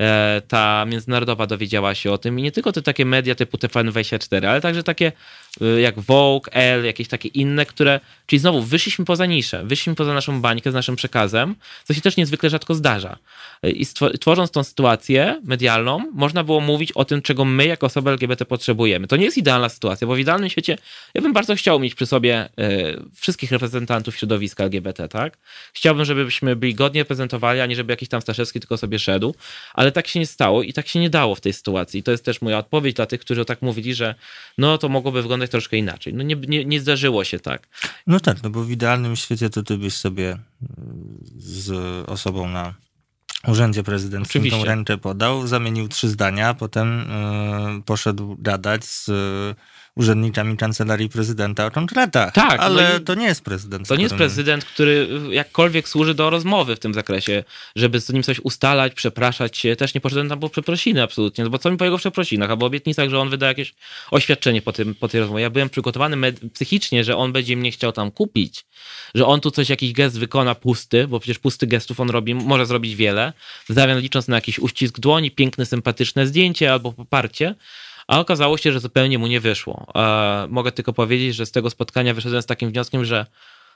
e, ta międzynarodowa dowiedziała się o tym i nie tylko te takie media typu TVN24, ale także takie e, jak Vogue, L, jakieś takie inne, które, czyli znowu wyszliśmy poza niszę, wyszliśmy poza naszą bańkę z naszym przekazem, co się też niezwykle rzadko zdarza. E, I tworząc tą sytuację medialną, można było mówić o tym, czego my jako osoby LGBT potrzebujemy. To nie jest idealna sytuacja, bo w idealnym świecie ja bym bardzo chciał mieć przy sobie y, wszystkich reprezentantów środowiska LGBT, tak? Chciałbym, żebyśmy byli godnie reprezentowali, a nie żeby jakiś tam Staszewski tylko sobie szedł, ale tak się nie stało i tak się nie dało w tej sytuacji. I to jest też moja odpowiedź dla tych, którzy tak mówili, że no to mogłoby wyglądać troszkę inaczej. No nie, nie, nie zdarzyło się tak. No tak, no bo w idealnym świecie to ty byś sobie z osobą na urzędzie prezydenckim Oczywiście. tą rękę podał, zamienił trzy zdania, potem y, poszedł gadać z urzędnikami kancelarii prezydenta o konkretach. Tak. Ale no to nie jest prezydent. To nie jest prezydent, który jakkolwiek służy do rozmowy w tym zakresie, żeby z nim coś ustalać, przepraszać się. Też nie poszedłem tam po przeprosiny absolutnie, no bo co mi po jego przeprosinach, albo obietnicach, że on wyda jakieś oświadczenie po, tym, po tej rozmowie. Ja byłem przygotowany psychicznie, że on będzie mnie chciał tam kupić, że on tu coś, jakiś gest wykona pusty, bo przecież pusty gestów on robi, może zrobić wiele, w zamian licząc na jakiś uścisk dłoni, piękne, sympatyczne zdjęcie albo poparcie, a okazało się, że zupełnie mu nie wyszło. mogę tylko powiedzieć, że z tego spotkania wyszedłem z takim wnioskiem, że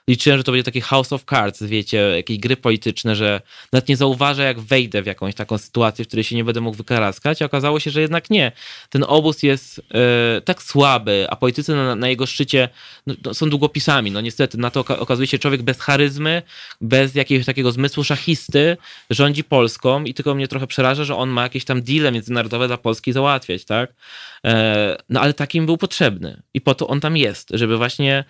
liczyłem, że to będzie taki House of Cards, wiecie, jakieś gry polityczne, że nawet nie zauważę, jak wejdę w jakąś taką sytuację, w której się nie będę mógł wykaraskać, a okazało się, że jednak nie. Ten obóz jest e, tak słaby, a politycy na, na jego szczycie no, no, są długopisami. No niestety, na to okazuje się człowiek bez charyzmy, bez jakiegoś takiego zmysłu szachisty, rządzi Polską i tylko mnie trochę przeraża, że on ma jakieś tam deale międzynarodowe dla Polski załatwiać, tak? E, no ale takim był potrzebny i po to on tam jest, żeby właśnie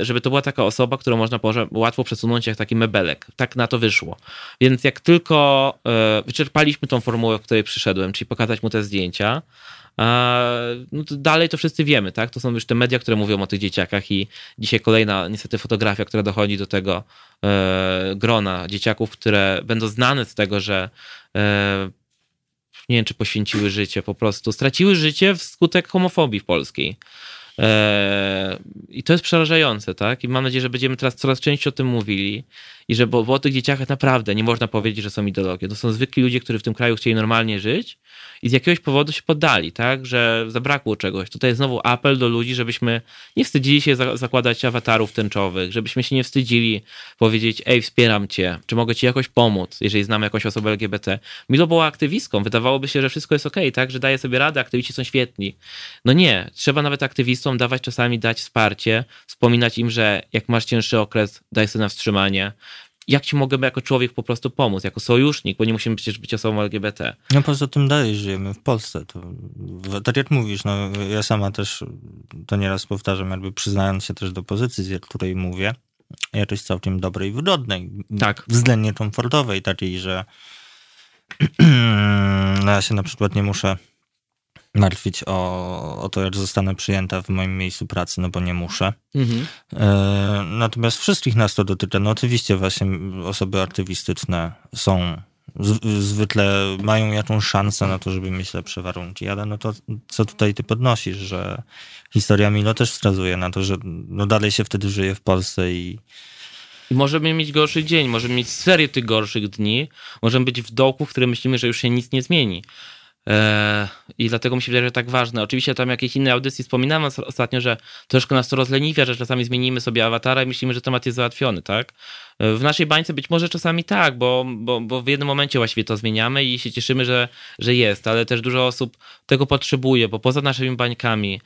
żeby to była taka osoba, którą można łatwo przesunąć jak taki mebelek. Tak na to wyszło. Więc jak tylko e, wyczerpaliśmy tą formułę, w której przyszedłem, czyli pokazać mu te zdjęcia, no to dalej to wszyscy wiemy, tak? To są już te media, które mówią o tych dzieciakach i dzisiaj kolejna niestety fotografia, która dochodzi do tego e, grona dzieciaków, które będą znane z tego, że nie wiem, czy poświęciły życie, po prostu straciły życie wskutek homofobii w polskiej. Eee, I to jest przerażające, tak? I mam nadzieję, że będziemy teraz coraz częściej o tym mówili i że bo, bo o tych dzieciakach naprawdę nie można powiedzieć, że są ideologie. To są zwykli ludzie, którzy w tym kraju chcieli normalnie żyć i z jakiegoś powodu się poddali, tak? Że zabrakło czegoś. Tutaj znowu apel do ludzi, żebyśmy nie wstydzili się za zakładać awatarów tęczowych, żebyśmy się nie wstydzili powiedzieć, ej, wspieram cię, czy mogę ci jakoś pomóc, jeżeli znam jakąś osobę LGBT. Milo była aktywistką, wydawałoby się, że wszystko jest okej, okay, tak? Że daje sobie radę, aktywiści są świetni. No nie, trzeba nawet aktywistom dawać czasami dać wsparcie, wspominać im, że jak masz cięższy okres, daj sobie na wstrzymanie, jak ci mogę jako człowiek po prostu pomóc, jako sojusznik, bo nie musimy przecież być osobą LGBT. No poza tym dalej żyjemy w Polsce. To, tak jak mówisz, no, ja sama też to nieraz powtarzam, jakby przyznając się też do pozycji, z której mówię, jakoś całkiem dobrej, wygodnej, tak. względnie komfortowej, takiej, że no ja się na przykład nie muszę martwić o, o to, jak zostanę przyjęta w moim miejscu pracy, no bo nie muszę. Mhm. E, natomiast wszystkich nas to dotyczy. No oczywiście właśnie osoby aktywistyczne są zwykle mają jakąś szansę na to, żeby mieć lepsze warunki, ale no to co tutaj ty podnosisz, że historia Milo też wskazuje na to, że no dalej się wtedy żyje w Polsce i i możemy mieć gorszy dzień, możemy mieć serię tych gorszych dni, możemy być w dołku, w którym myślimy, że już się nic nie zmieni. E, I dlatego mi się wydaje, że tak ważne. Oczywiście tam jakieś inne audycje wspominałem ostatnio, że troszkę nas to rozleniwia, że czasami zmienimy sobie awatara i myślimy, że temat jest załatwiony, tak? E, w naszej bańce być może czasami tak, bo, bo, bo w jednym momencie właściwie to zmieniamy i się cieszymy, że, że jest, ale też dużo osób tego potrzebuje, bo poza naszymi bańkami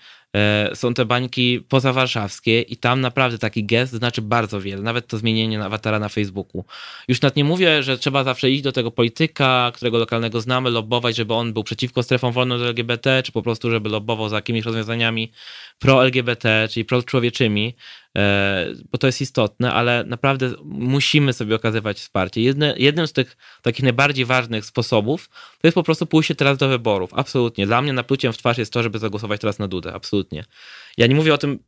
są te bańki pozawarszawskie i tam naprawdę taki gest znaczy bardzo wiele, nawet to zmienienie awatara na Facebooku. Już nawet nie mówię, że trzeba zawsze iść do tego polityka, którego lokalnego znamy, lobbować, żeby on był przeciwko strefom wolnym do LGBT, czy po prostu, żeby lobbował za jakimiś rozwiązaniami pro-LGBT, czyli pro-człowieczymi, e, bo to jest istotne, ale naprawdę musimy sobie okazywać wsparcie. Jedne, jednym z tych takich najbardziej ważnych sposobów to jest po prostu pójście teraz do wyborów. Absolutnie. Dla mnie napluciem w twarz jest to, żeby zagłosować teraz na Dudę. Absolutnie. Ja nie mówię o tym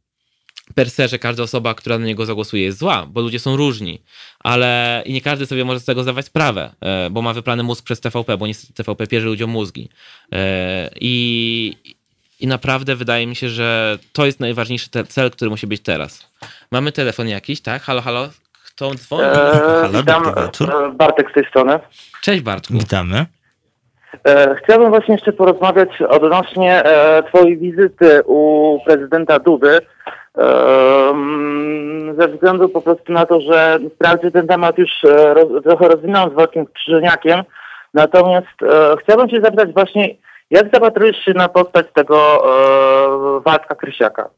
per se, że każda osoba, która na niego zagłosuje jest zła, bo ludzie są różni, ale i nie każdy sobie może z tego zdawać sprawę, e, bo ma wyplany mózg przez TVP, bo niestety TVP pierze ludziom mózgi. E, I, i naprawdę wydaje mi się, że to jest najważniejszy cel, który musi być teraz. Mamy telefon jakiś, tak? Halo, halo? Kto dzwoni? Eee, halo, witam, e, Bartek z tej strony. Cześć Bartku. Witamy. E, chciałbym właśnie jeszcze porozmawiać odnośnie e, twojej wizyty u prezydenta Dudy. E, ze względu po prostu na to, że wprawdzie ten temat już roz, trochę rozwinąłem z Wojtkiem Krzyżeniakiem, natomiast chciałbym się zapytać właśnie, jak zapatrujesz się na postać tego e, Waldka Krysiaka?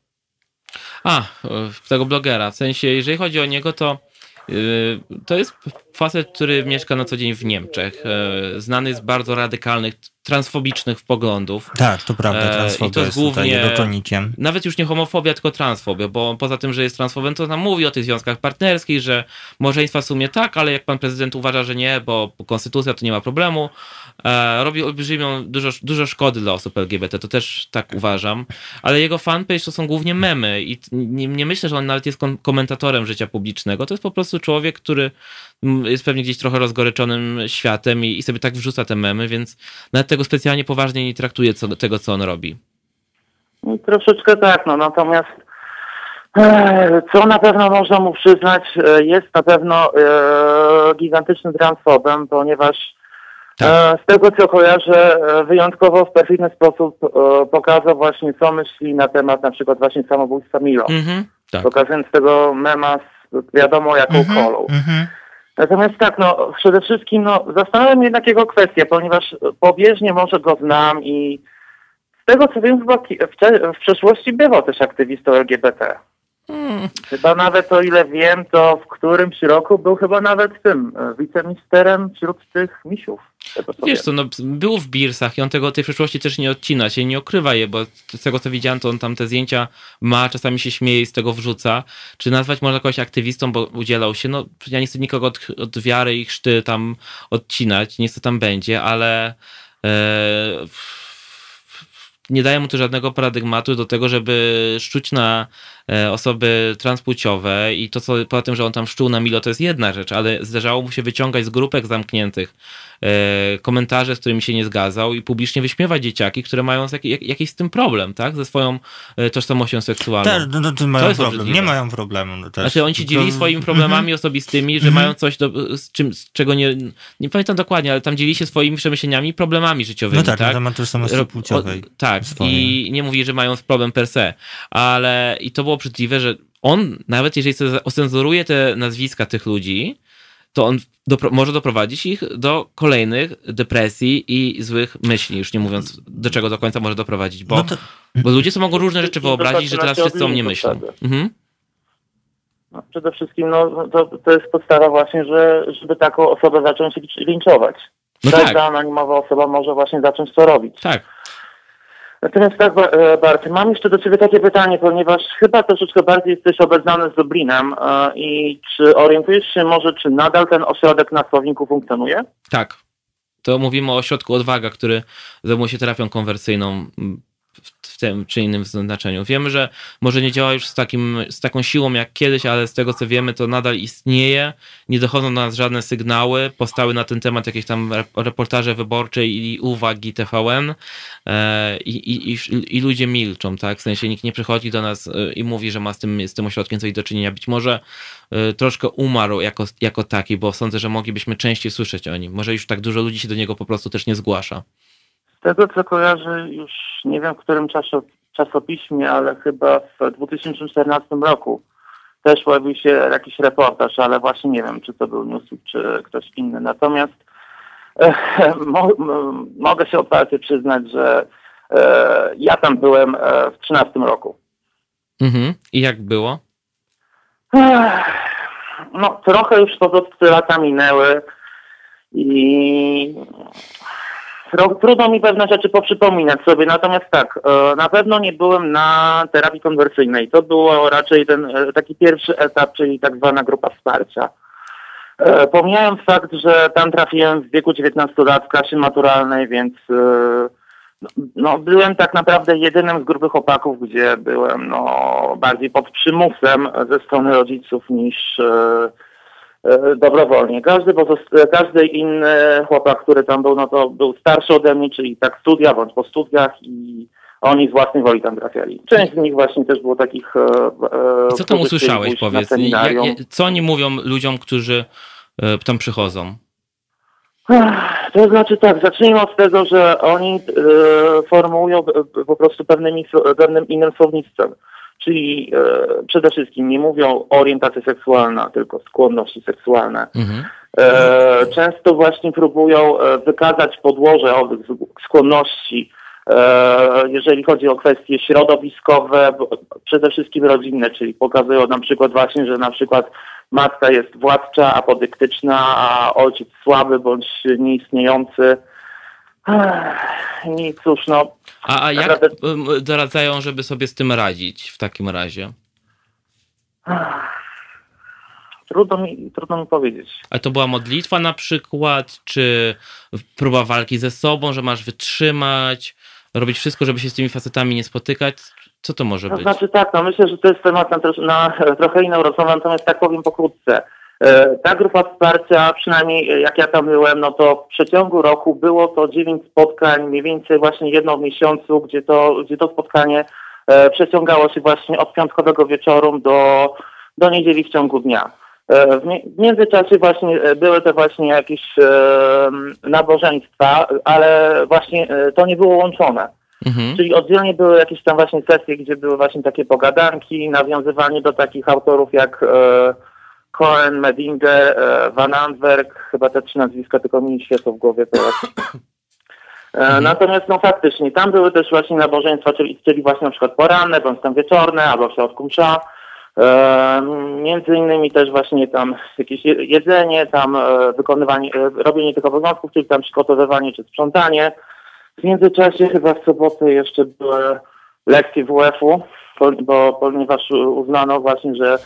A, tego blogera. W sensie, jeżeli chodzi o niego, to e, to jest facet, który mieszka na co dzień w Niemczech. E, znany z bardzo radykalnych transfobicznych poglądów. Tak, to prawda, transfobia I to jest, jest głównie, Nawet już nie homofobia, tylko transfobia, bo poza tym, że jest transfobem, to nam mówi o tych związkach partnerskich, że małżeństwa w sumie tak, ale jak pan prezydent uważa, że nie, bo konstytucja to nie ma problemu, e, robi olbrzymią, dużo, dużo szkody dla osób LGBT, to też tak uważam, ale jego fanpage to są głównie memy i nie, nie myślę, że on nawet jest komentatorem życia publicznego, to jest po prostu człowiek, który jest pewnie gdzieś trochę rozgoryczonym światem i, i sobie tak wrzuca te memy, więc nawet tego specjalnie poważnie nie traktuje co, tego, co on robi. No, troszeczkę tak, no natomiast e, co na pewno można mu przyznać, e, jest na pewno e, gigantycznym transfobem, ponieważ tak. z tego co kojarzę, wyjątkowo w perfidny sposób pokazał właśnie co myśli na temat na przykład właśnie samobójstwa Milo. Mhm, tak. Pokazując tego mema z wiadomo jaką mhm, kolą. Mhm. Natomiast tak, no przede wszystkim no, zastanawiam jednak jego kwestię, ponieważ pobieżnie może go znam i z tego co wiem chyba w, w przeszłości bywał też aktywistą LGBT. Hmm. Chyba nawet o ile wiem, to w którymś roku był chyba nawet tym e, wiceministerem wśród tych misiów. Wiesz co, no, był w Birsach i on tego tej przeszłości też nie odcina się, nie okrywa je, bo z tego co widziałem, to on tam te zdjęcia ma, czasami się śmieje i z tego wrzuca. Czy nazwać można kogoś aktywistą, bo udzielał się? No, ja nie chcę nikogo od, od wiary i chrzty tam odcinać, nie chcę tam będzie, ale e, nie daje mu to żadnego paradygmatu do tego, żeby szczuć na E, osoby transpłciowe i to, co poza tym, że on tam szczuł na Milo, to jest jedna rzecz, ale zdarzało mu się wyciągać z grupek zamkniętych e, komentarze, z którymi się nie zgadzał i publicznie wyśmiewać dzieciaki, które mają jak, jakiś z tym problem, tak? Ze swoją e, tożsamością seksualną. Tak, no, to mają problem. Nie mają problemu. No też. Znaczy oni ci dzieli swoimi problemami mm -hmm. osobistymi, że -hmm. mają coś, do, z, czym, z czego nie, nie pamiętam dokładnie, ale tam dzieli się swoimi przemyśleniami i problemami życiowymi. No tak, tak? na temat tożsamości płciowej. Tak, swoje. i nie mówi, że mają problem per se, ale i to było obrzydliwe, że on, nawet jeżeli ocenzuruje te nazwiska tych ludzi, to on dopro może doprowadzić ich do kolejnych depresji i złych myśli, już nie mówiąc do czego do końca może doprowadzić, bo, no to... bo ludzie sobie mogą różne rzeczy wyobrazić, że teraz wszyscy o mnie myślą. Mhm. No, przede wszystkim no, to, to jest podstawa właśnie, że, żeby taką osobę zacząć linczować. No Każda tak. anonimowa osoba może właśnie zacząć to robić. Tak. Natomiast tak, e, Bart, mam jeszcze do Ciebie takie pytanie, ponieważ chyba troszeczkę bardziej jesteś obeznany z Dublinem e, i czy orientujesz się może, czy nadal ten ośrodek na Słowniku funkcjonuje? Tak. To mówimy o ośrodku Odwaga, który zajmuje się terapią konwersyjną w tym czy innym znaczeniu. Wiemy, że może nie działa już z, takim, z taką siłą jak kiedyś, ale z tego co wiemy, to nadal istnieje. Nie dochodzą do nas żadne sygnały. Powstały na ten temat jakieś tam reportaże wyborcze i uwagi TVN e, i, i, i, i ludzie milczą, tak? W sensie nikt nie przychodzi do nas e, i mówi, że ma z tym, z tym ośrodkiem coś do czynienia. Być może e, troszkę umarł jako, jako taki, bo sądzę, że moglibyśmy częściej słyszeć o nim. Może już tak dużo ludzi się do niego po prostu też nie zgłasza. Tego co kojarzę, już nie wiem w którym czasie, czasopiśmie, ale chyba w 2014 roku też pojawił się jakiś reportaż, ale właśnie nie wiem, czy to był Newsweek, czy ktoś inny. Natomiast e, mo, mogę się otwarcie przyznać, że e, ja tam byłem e, w 2013 roku. Mhm. I jak było? No, trochę już po prostu lata minęły i Trudno mi pewne rzeczy poprzypominać sobie, natomiast tak, e, na pewno nie byłem na terapii konwersyjnej. To było raczej ten e, taki pierwszy etap, czyli tak zwana grupa wsparcia. E, pomijając fakt, że tam trafiłem w wieku 19 lat w klasie maturalnej, więc no, byłem tak naprawdę jedynym z grupy chłopaków, gdzie byłem no, bardziej pod przymusem ze strony rodziców niż dobrowolnie. Każdy, każdy inny chłopak, który tam był, no to był starszy ode mnie, czyli tak studia bądź po studiach i oni z własnej woli tam trafiali. Część z nich właśnie też było takich... E, e co tam usłyszałeś, powiedz? co oni mówią ludziom, którzy e, tam przychodzą? To znaczy tak, zacznijmy od tego, że oni e, formułują po prostu pewnymi, pewnym innym słownictwem. Czyli e, przede wszystkim nie mówią o orientacji seksualna, tylko skłonności seksualne. Mhm. E, często właśnie próbują e, wykazać podłoże owych skłonności, e, jeżeli chodzi o kwestie środowiskowe, przede wszystkim rodzinne, czyli pokazują na przykład właśnie, że na przykład matka jest władcza, apodyktyczna, a ojciec słaby bądź nieistniejący. I cóż, no. A, a jak naprawdę... doradzają, żeby sobie z tym radzić w takim razie? Trudno mi, trudno mi powiedzieć. A to była modlitwa na przykład, czy próba walki ze sobą, że masz wytrzymać, robić wszystko, żeby się z tymi facetami nie spotykać? Co to może to być? Znaczy tak, no myślę, że to jest temat na, na trochę inną rozmowę, natomiast tak powiem pokrótce. E, ta grupa wsparcia, przynajmniej jak ja tam byłem, no to w przeciągu roku było to dziewięć spotkań, mniej więcej właśnie jedno w miesiącu, gdzie to, gdzie to spotkanie e, przeciągało się właśnie od piątkowego wieczoru do, do niedzieli w ciągu dnia. E, w międzyczasie właśnie były te właśnie jakieś nabożeństwa, ale właśnie to nie było łączone. Mhm. Czyli oddzielnie były jakieś tam właśnie sesje, gdzie były właśnie takie pogadanki, nawiązywanie do takich autorów jak Cohen, Medinger, e, Van Antwerk, chyba te trzy nazwiska tylko mi świecą w głowie teraz. E, mhm. Natomiast no faktycznie, tam były też właśnie nabożeństwa, czyli, czyli właśnie na przykład poranne, bądź tam wieczorne, albo w środku msza. E, między innymi też właśnie tam jakieś jedzenie, tam wykonywanie, robienie tych obowiązków, czyli tam przygotowywanie czy sprzątanie. W międzyczasie chyba w sobotę jeszcze były lekcje WF-u, bo, ponieważ uznano właśnie, że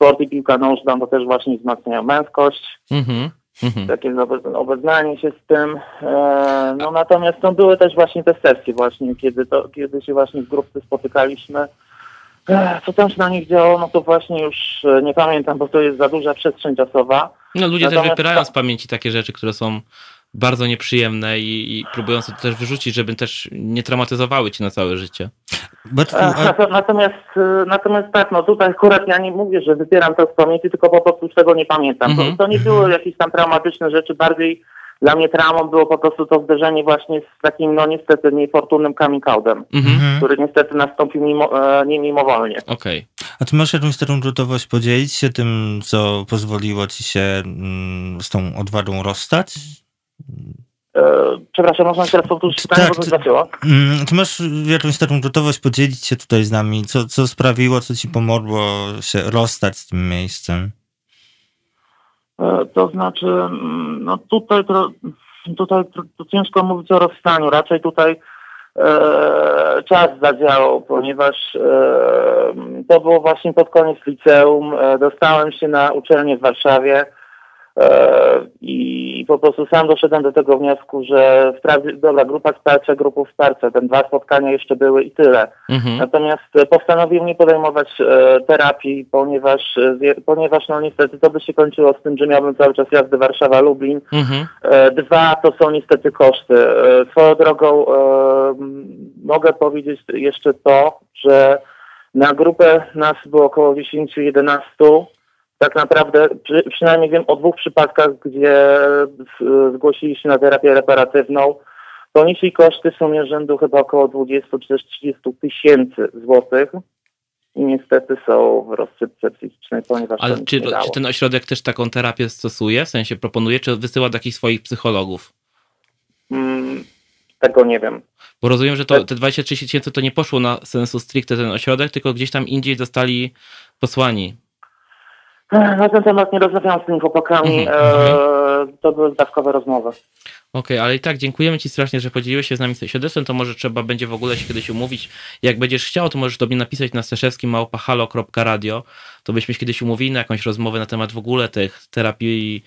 sport i piłka nożna to też właśnie wzmacniają męskość. Mm-hmm. Mm-hmm. Takie obeznanie się z tym. E, no natomiast no, były też właśnie te sesje właśnie, kiedy, to, kiedy się właśnie w grupce spotykaliśmy. E, co tam się na nich działo, no to właśnie już e, nie pamiętam, bo to jest za duża przestrzeń czasowa. No ludzie natomiast też wypierają z pamięci takie rzeczy, które są bardzo nieprzyjemne i, i próbują to też wyrzucić, żeby też nie traumatyzowały ci na całe życie. Natomiast, e, natomiast tak, no tutaj akurat ja nie mówię, że wypieram to z pamięci, tylko po prostu tego nie pamiętam. -hmm. To, to, nie były jakieś tam traumatyczne rzeczy, bardziej dla mnie traumą było po prostu to zderzenie właśnie z takim, no niestety, niefortunnym coming outem, mm -hmm. który niestety nastąpił mimo, e, nie mimowolnie. Okej. Okay. A ty masz jakąś taką gotowość podzielić się tym, co pozwoliło ci się mm, z tą odwadą rozstać? E, przepraszam, można teraz powtórzyć pytanie, tak, bo to zaczęło. Mm, ty masz jakąś taką gotowość podzielić się tutaj z nami? Co, co sprawiło, co ci pomogło się rozstać z tym miejscem? E, to znaczy, mm, no tutaj, to, tutaj to, to ciężko mówić o rozstaniu. Raczej tutaj e, czas zadziałał, ponieważ e, to było właśnie pod koniec liceum. E, dostałem się na uczelnię w Warszawie. E, I po prostu sam doszedłem do tego wniosku, że wprawdzie, dobra, grupa wsparcia, grupów wsparcia, te dwa spotkania jeszcze były i tyle. Mhm. Natomiast postanowiłem nie podejmować e, terapii, ponieważ, e, ponieważ no niestety to by się kończyło z tym, że miałbym cały czas jazdy Warszawa-Lublin. Mhm. E, dwa to są niestety koszty. E, swoją drogą e, mogę powiedzieć jeszcze to, że na grupę nas było około 10-11 tak naprawdę przy, przynajmniej wiem o dwóch przypadkach, gdzie zgłosili się na terapię reparatywną. Ponieśli koszty są rzędu chyba około 20 czy też 30 tysięcy złotych i niestety są w rozsypce psychicznej, ponieważ. Ale czy, czy, ten ośrodek też taką terapię stosuje, w sensie proponuje, czy wysyła do jakichś swoich psychologów? Hmm, tego nie wiem. Bo rozumiem, że to, te 23 tysięcy to nie poszło na sensu stricte ten ośrodek, tylko gdzieś tam indziej zostali posłani. Na ten temat nie rozmawiałam z tymi chłopakami. Mhm, e, mhm. to były zdawkowe rozmowy. Okej, okay, ale i tak dziękujemy Ci strasznie, że podzieliłeś się z nami świadectwem. To może trzeba będzie w ogóle się kiedyś umówić. Jak będziesz chciał, to możesz do mnie napisać na steszewskim małpahalo.radio. To byśmy się kiedyś umówili na jakąś rozmowę na temat w ogóle tych terapii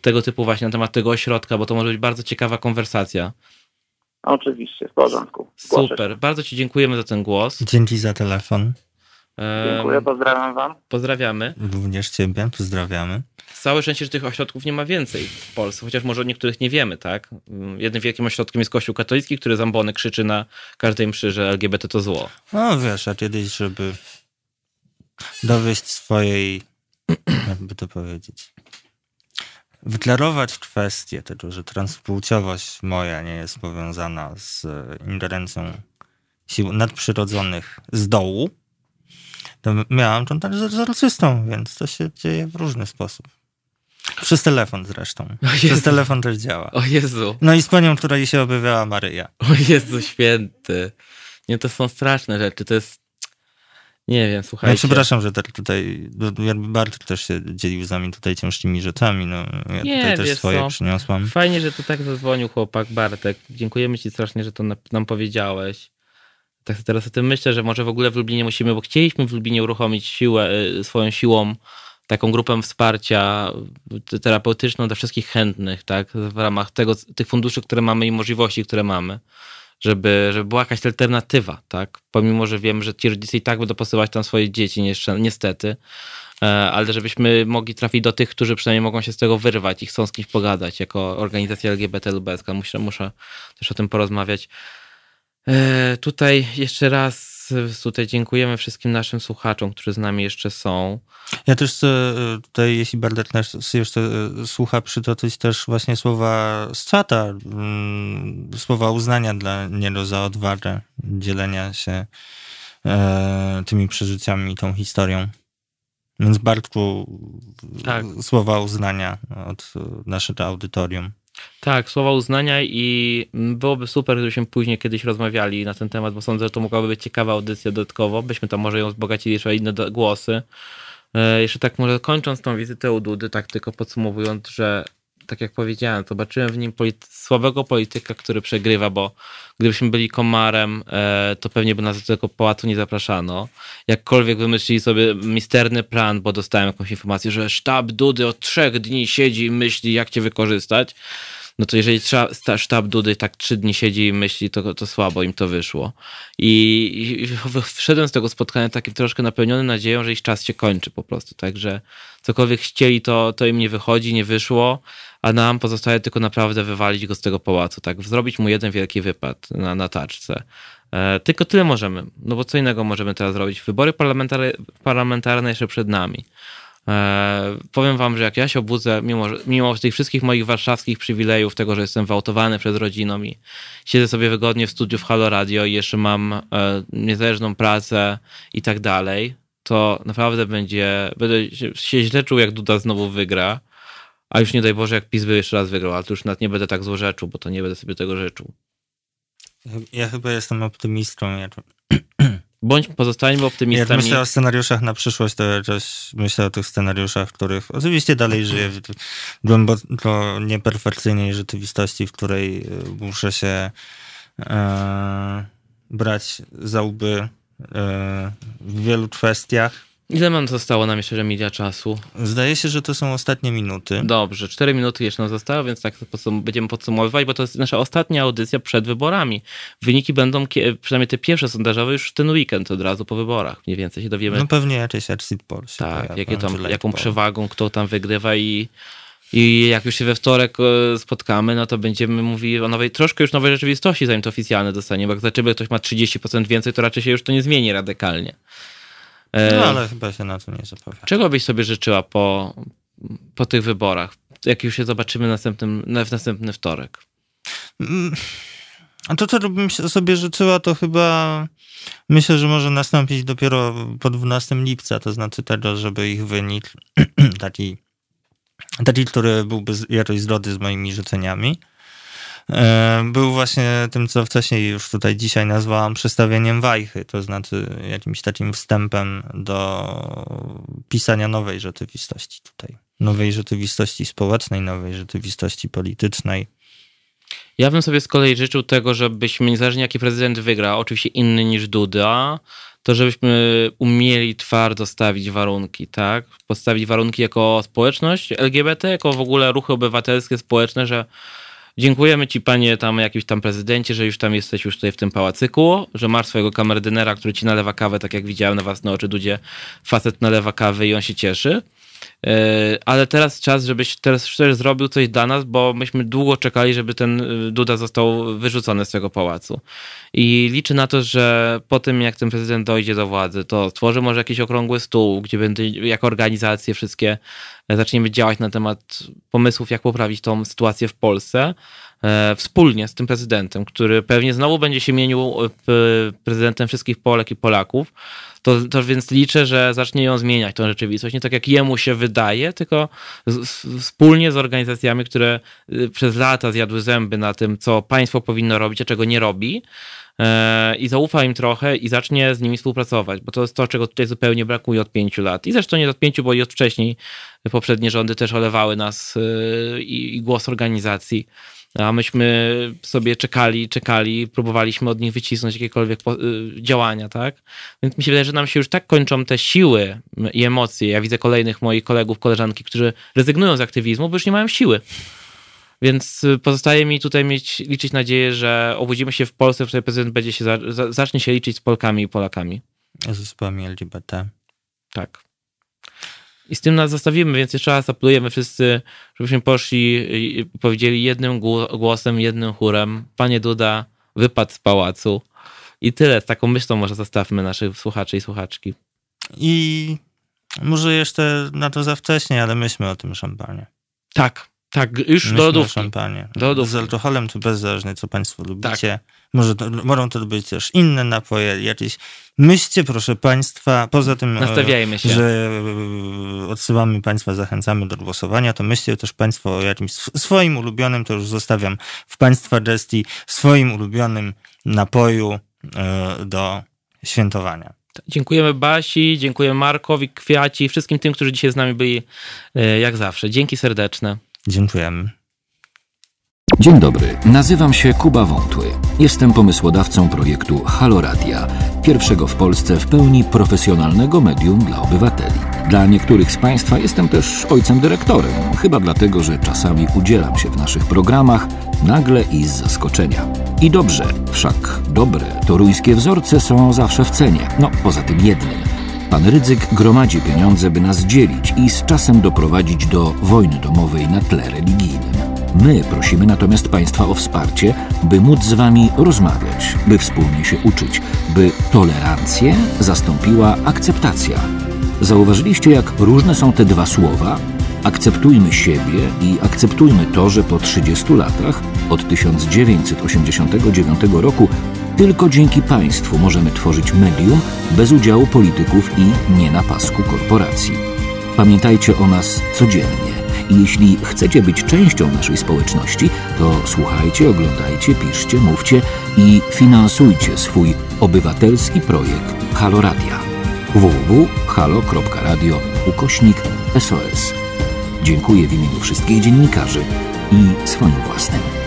tego typu właśnie, na temat tego ośrodka, bo to może być bardzo ciekawa konwersacja. Oczywiście, w porządku. Super, bardzo Ci dziękujemy za ten głos. Dzięki za telefon. Dziękuję, pozdrawiam wam. Pozdrawiamy. Również ciebie, pozdrawiamy. Całe szczęście, że tych ośrodków nie ma więcej w Polsce, chociaż może o niektórych nie wiemy, tak? Jednym wielkim ośrodkiem jest Kościół katolicki, który zambony krzyczy na każdej mszy, że LGBT to zło. No wiesz, a kiedyś, żeby dowieść swojej, jakby to powiedzieć, wyklarować kwestię tego, że transpłciowość moja nie jest powiązana z ingerencją sił nadprzyrodzonych z dołu, miałam kontakt z egzorcystą, więc to się dzieje w różny sposób. Przez telefon zresztą. Przez telefon też działa. O Jezu. No i z panią, która jej się objawiała Maryja. O Jezu święty. Nie, to są straszne rzeczy. To jest... Nie wiem, słuchajcie. Ja przepraszam, że tak tutaj, jakby Bart też się dzielił z nami tutaj ciężkimi rzeczami, no ja nie, tutaj też swoje co? przyniosłam. Fajnie, że to tak zadzwonił chłopak Bartek. Dziękujemy ci strasznie, że to nam powiedziałeś. Tak teraz o tym myślę, że może w ogóle w Lublinie musimy, bo chcieliśmy w Lublinie uruchomić siłę, y, swoją siłą taką grupę wsparcia terapeutyczną dla wszystkich chętnych, tak, w ramach tego, tych funduszy, które mamy i możliwości, które mamy żeby, żeby była jakaś alternatywa, tak? Pomimo, że wiem, że ci rodzice i tak będą posyłać tam swoje dzieci, niestety, e, ale żebyśmy mogli trafić do tych, którzy przynajmniej mogą się z tego wyrwać i chcą z kimś pogadać, jako organizacja LGBT lubelska. Muszę, muszę też o tym porozmawiać. E, tutaj jeszcze raz tutaj dziękujemy wszystkim naszym słuchaczom, którzy z nami jeszcze są. Ja też chcę tutaj, jeśli Bardek nas jeszcze e, słucha, przytoczyć też właśnie słowa z czata, mm, słowa uznania dla niego za odwagę dzielenia się e, tymi przeżyciami, tą historią. Więc Bartku, tak. słowa uznania od naszego audytorium. Tak, słowa uznania i byłoby super, gdybyśmy później kiedyś rozmawiali na ten temat, bo sądzę, że to mogłaby być ciekawa audycja dodatkowo. Byśmy tam może ją wzbogacili jeszcze inne głosy. E, jeszcze tak może kończąc tą wizytę u Dudy, tak tylko podsumowując, że tak jak powiedziałem, zobaczyłem w nim słabego polityka, który przegrywa, bo gdybyśmy byli komarem, e, to pewnie by nas do tego pałacu nie zapraszano. Jakkolwiek wymyślili sobie misterny plan, bo dostałem jakąś informację, że sztab Dudy od trzech dni siedzi i myśli, jak cię wykorzystać, no to jeżeli sztab Dudy tak trzy dni siedzi i myśli, to, to słabo im to wyszło. I, I wszedłem z tego spotkania taki troszkę napełniony nadzieją, że ich czas się kończy po prostu. Także cokolwiek chcieli, to, to im nie wychodzi, nie wyszło, a nam pozostaje tylko naprawdę wywalić go z tego pałacu, tak? Zrobić mu jeden wielki wypad na, na taczce. E, tylko tyle możemy, no bo co innego możemy teraz zrobić? Wybory parlamentarne, parlamentarne jeszcze przed nami. E, powiem wam, że jak ja się obudzę, mimo, mimo tych wszystkich moich warszawskich przywilejów, tego, że jestem wałtowany przez rodziną i siedzę sobie wygodnie w studiu w Halo Radio i jeszcze mam e, niezależną pracę i tak dalej, to naprawdę będzie, będę się źle czuł, jak Duda znowu wygra, a już nie daj Boże, jak PiS by jeszcze raz wygrał, ale to już nawet nie będę tak złorzeczył, bo to nie będę sobie tego życzył. Ja chyba jestem optymistą. Ja Bądź pozostańmy optymistami. Jak myślę o scenariuszach na przyszłość, to jakoś myślę o tych scenariuszach, w których oczywiście dalej żyję w głęboko nieperfekcyjnej rzeczywistości, w której e, muszę się e, brać za łby w wielu kwestiach Ile nam zostało nam jeszcze media czasu? Zdaje się, że to są ostatnie minuty. Dobrze, cztery minuty jeszcze nam zostało, więc tak podsum będziemy podsumowywać, bo to jest nasza ostatnia audycja przed wyborami. Wyniki będą, przynajmniej te pierwsze sondażowe, już ten weekend od razu po wyborach. Mniej więcej się dowiemy. No pewnie jakieś exit poll. Tak, jakie tam, jaką przewagą, kto tam wygrywa i i jak już się we wtorek e, spotkamy, no to będziemy mówili o nowej, troszkę już nowej rzeczywistości, zanim to oficjalne dostanie, bo jak zobaczymy, ktoś ma 30% więcej, to raczej się już to nie zmieni radykalnie. E, no ale chyba się na to nie zapowiada. Czego byś sobie życzyła po, po tych wyborach? Jak już się zobaczymy następnym, w następny wtorek? Mm, a to, co bym sobie życzyła, to chyba myślę, że może nastąpić dopiero po 12 lipca, to znaczy tego, żeby ich wynik taki, taki który byłby jakoś zgodny z moimi życzeniami, E, był właśnie tym, co wcześniej już tutaj dzisiaj nazwałam przestawieniem wajchy, to znaczy jakimś takim wstępem do pisania nowej rzeczywistości tutaj. Nowej rzeczywistości społecznej, nowej rzeczywistości politycznej. Ja bym sobie z kolei życzył tego, żebyśmy, niezależnie jaki prezydent wygra, oczywiście inny niż Duda, to żebyśmy umieli twardo stawić warunki, tak? Postawić warunki jako społeczność LGBT, jako w ogóle ruchy obywatelskie, społeczne, że Dziękujemy ci, panie tam jakiś tam prezydencie, że już tam jesteś już tutaj w tym pałacyku, że masz swojego kamerdynera, który ci nalewa kawę, tak jak widziałem na własne oczy, dudzie facet nalewa kawę i on się cieszy. E, ale teraz czas, żebyś teraz też zrobił coś dla nas, bo myśmy długo czekali, żeby ten e, Duda został wyrzucony z tego pałacu. I liczę na to, że po tym, jak ten prezydent dojdzie do władzy, to stworzy może jakiś okrągły stół, gdzie będą jako organizacje wszystkie e, zaczniemy działać na temat pomysłów, jak poprawić tą sytuację w Polsce. Wspólnie z tym prezydentem, który pewnie znowu będzie się mienił prezydentem wszystkich Polek i Polaków, to, to więc liczę, że zacznie ją zmieniać, tą rzeczywistość. Nie tak jak jemu się wydaje, tylko z, wspólnie z organizacjami, które y, przez lata zjadły zęby na tym, co państwo powinno robić, a czego nie robi. e, i zaufa im trochę i zacznie z nimi współpracować, bo to jest to, czego tutaj zupełnie brakuje od pięciu lat. I zresztą nie od pięciu, bo i od wcześniej poprzednie rządy też olewały nas e, i, i głos organizacji a myśmy sobie czekali, czekali, próbowaliśmy od nich wycisnąć jakiekolwiek y, działania, tak? Więc mi się wydaje, że nam się już tak kończą te siły i emocje. Ja widzę kolejnych moich kolegów, koleżanki, którzy rezygnują z aktywizmu, bo już nie mają siły. Więc y, pozostaje mi tutaj mieć, liczyć nadzieję, że obudzimy się w Polsce, w której prezydent będzie się, zacznie się liczyć z Polkami i Polakami. Z zespołami LGBT. Tak. I z tym nas zostawimy, więc jeszcze raz apelujemy wszyscy, żebyśmy poszli i powiedzieli jednym głosem, jednym chórem. Panie Duda, wypadł z pałacu. I tyle, z taką myślą może zostawmy naszych słuchaczy i słuchaczki. I może jeszcze na to za wcześnie, ale myślmy o tym szampanie. Tak, tak, już Myślmy do lodówki. Do lodówki. Z alkoholem to bezzależnie, co państwo lubicie. Tak. Może to, mogą to być też inne napoje, jakieś. Myślcie, proszę państwa, poza tym, e, Nastawiajmy się. że e, odsyłamy państwa, zachęcamy do głosowania, to myślcie też państwo o jakimś swoim ulubionym, to już zostawiam w państwa gestii, swoim ulubionym napoju e, do świętowania. Dziękujemy Basi, dziękujemy Markowi, Kwiaci, wszystkim tym, którzy dzisiaj z nami byli jak zawsze. Dzięki serdeczne. Dziękujemy. Dzień dobry, nazywam się Kuba Wątły. Jestem pomysłodawcą projektu Haloradia, pierwszego w Polsce w pełni profesjonalnego medium dla obywateli. Dla niektórych z Państwa jestem też ojcem dyrektorem, chyba dlatego, że czasami udzielam się w naszych programach nagle i z zaskoczenia. I dobrze, wszak dobre toruńskie wzorce są zawsze w cenie, no poza tym jednym. Pan Rydzyk gromadzi pieniądze, by nas dzielić i z czasem doprowadzić do wojny domowej na tle religijnym. My prosimy natomiast Państwa o wsparcie, by móc z Wami rozmawiać, by wspólnie się uczyć, by tolerancję zastąpiła akceptacja. Zauważyliście, jak różne są te dwa słowa? Akceptujmy siebie i akceptujmy to, że po 30 latach, od 1989 roku, tylko dzięki państwu możemy tworzyć medium bez udziału polityków i nie na pasku korporacji. Pamiętajcie o nas codziennie. I jeśli chcecie być częścią naszej społeczności, to słuchajcie, oglądajcie, piszcie, mówcie i finansujcie swój obywatelski projekt Halo Radia. www.halo.radio ukośnik SOS. Dziękuję w imieniu wszystkich dziennikarzy i swoim własnym.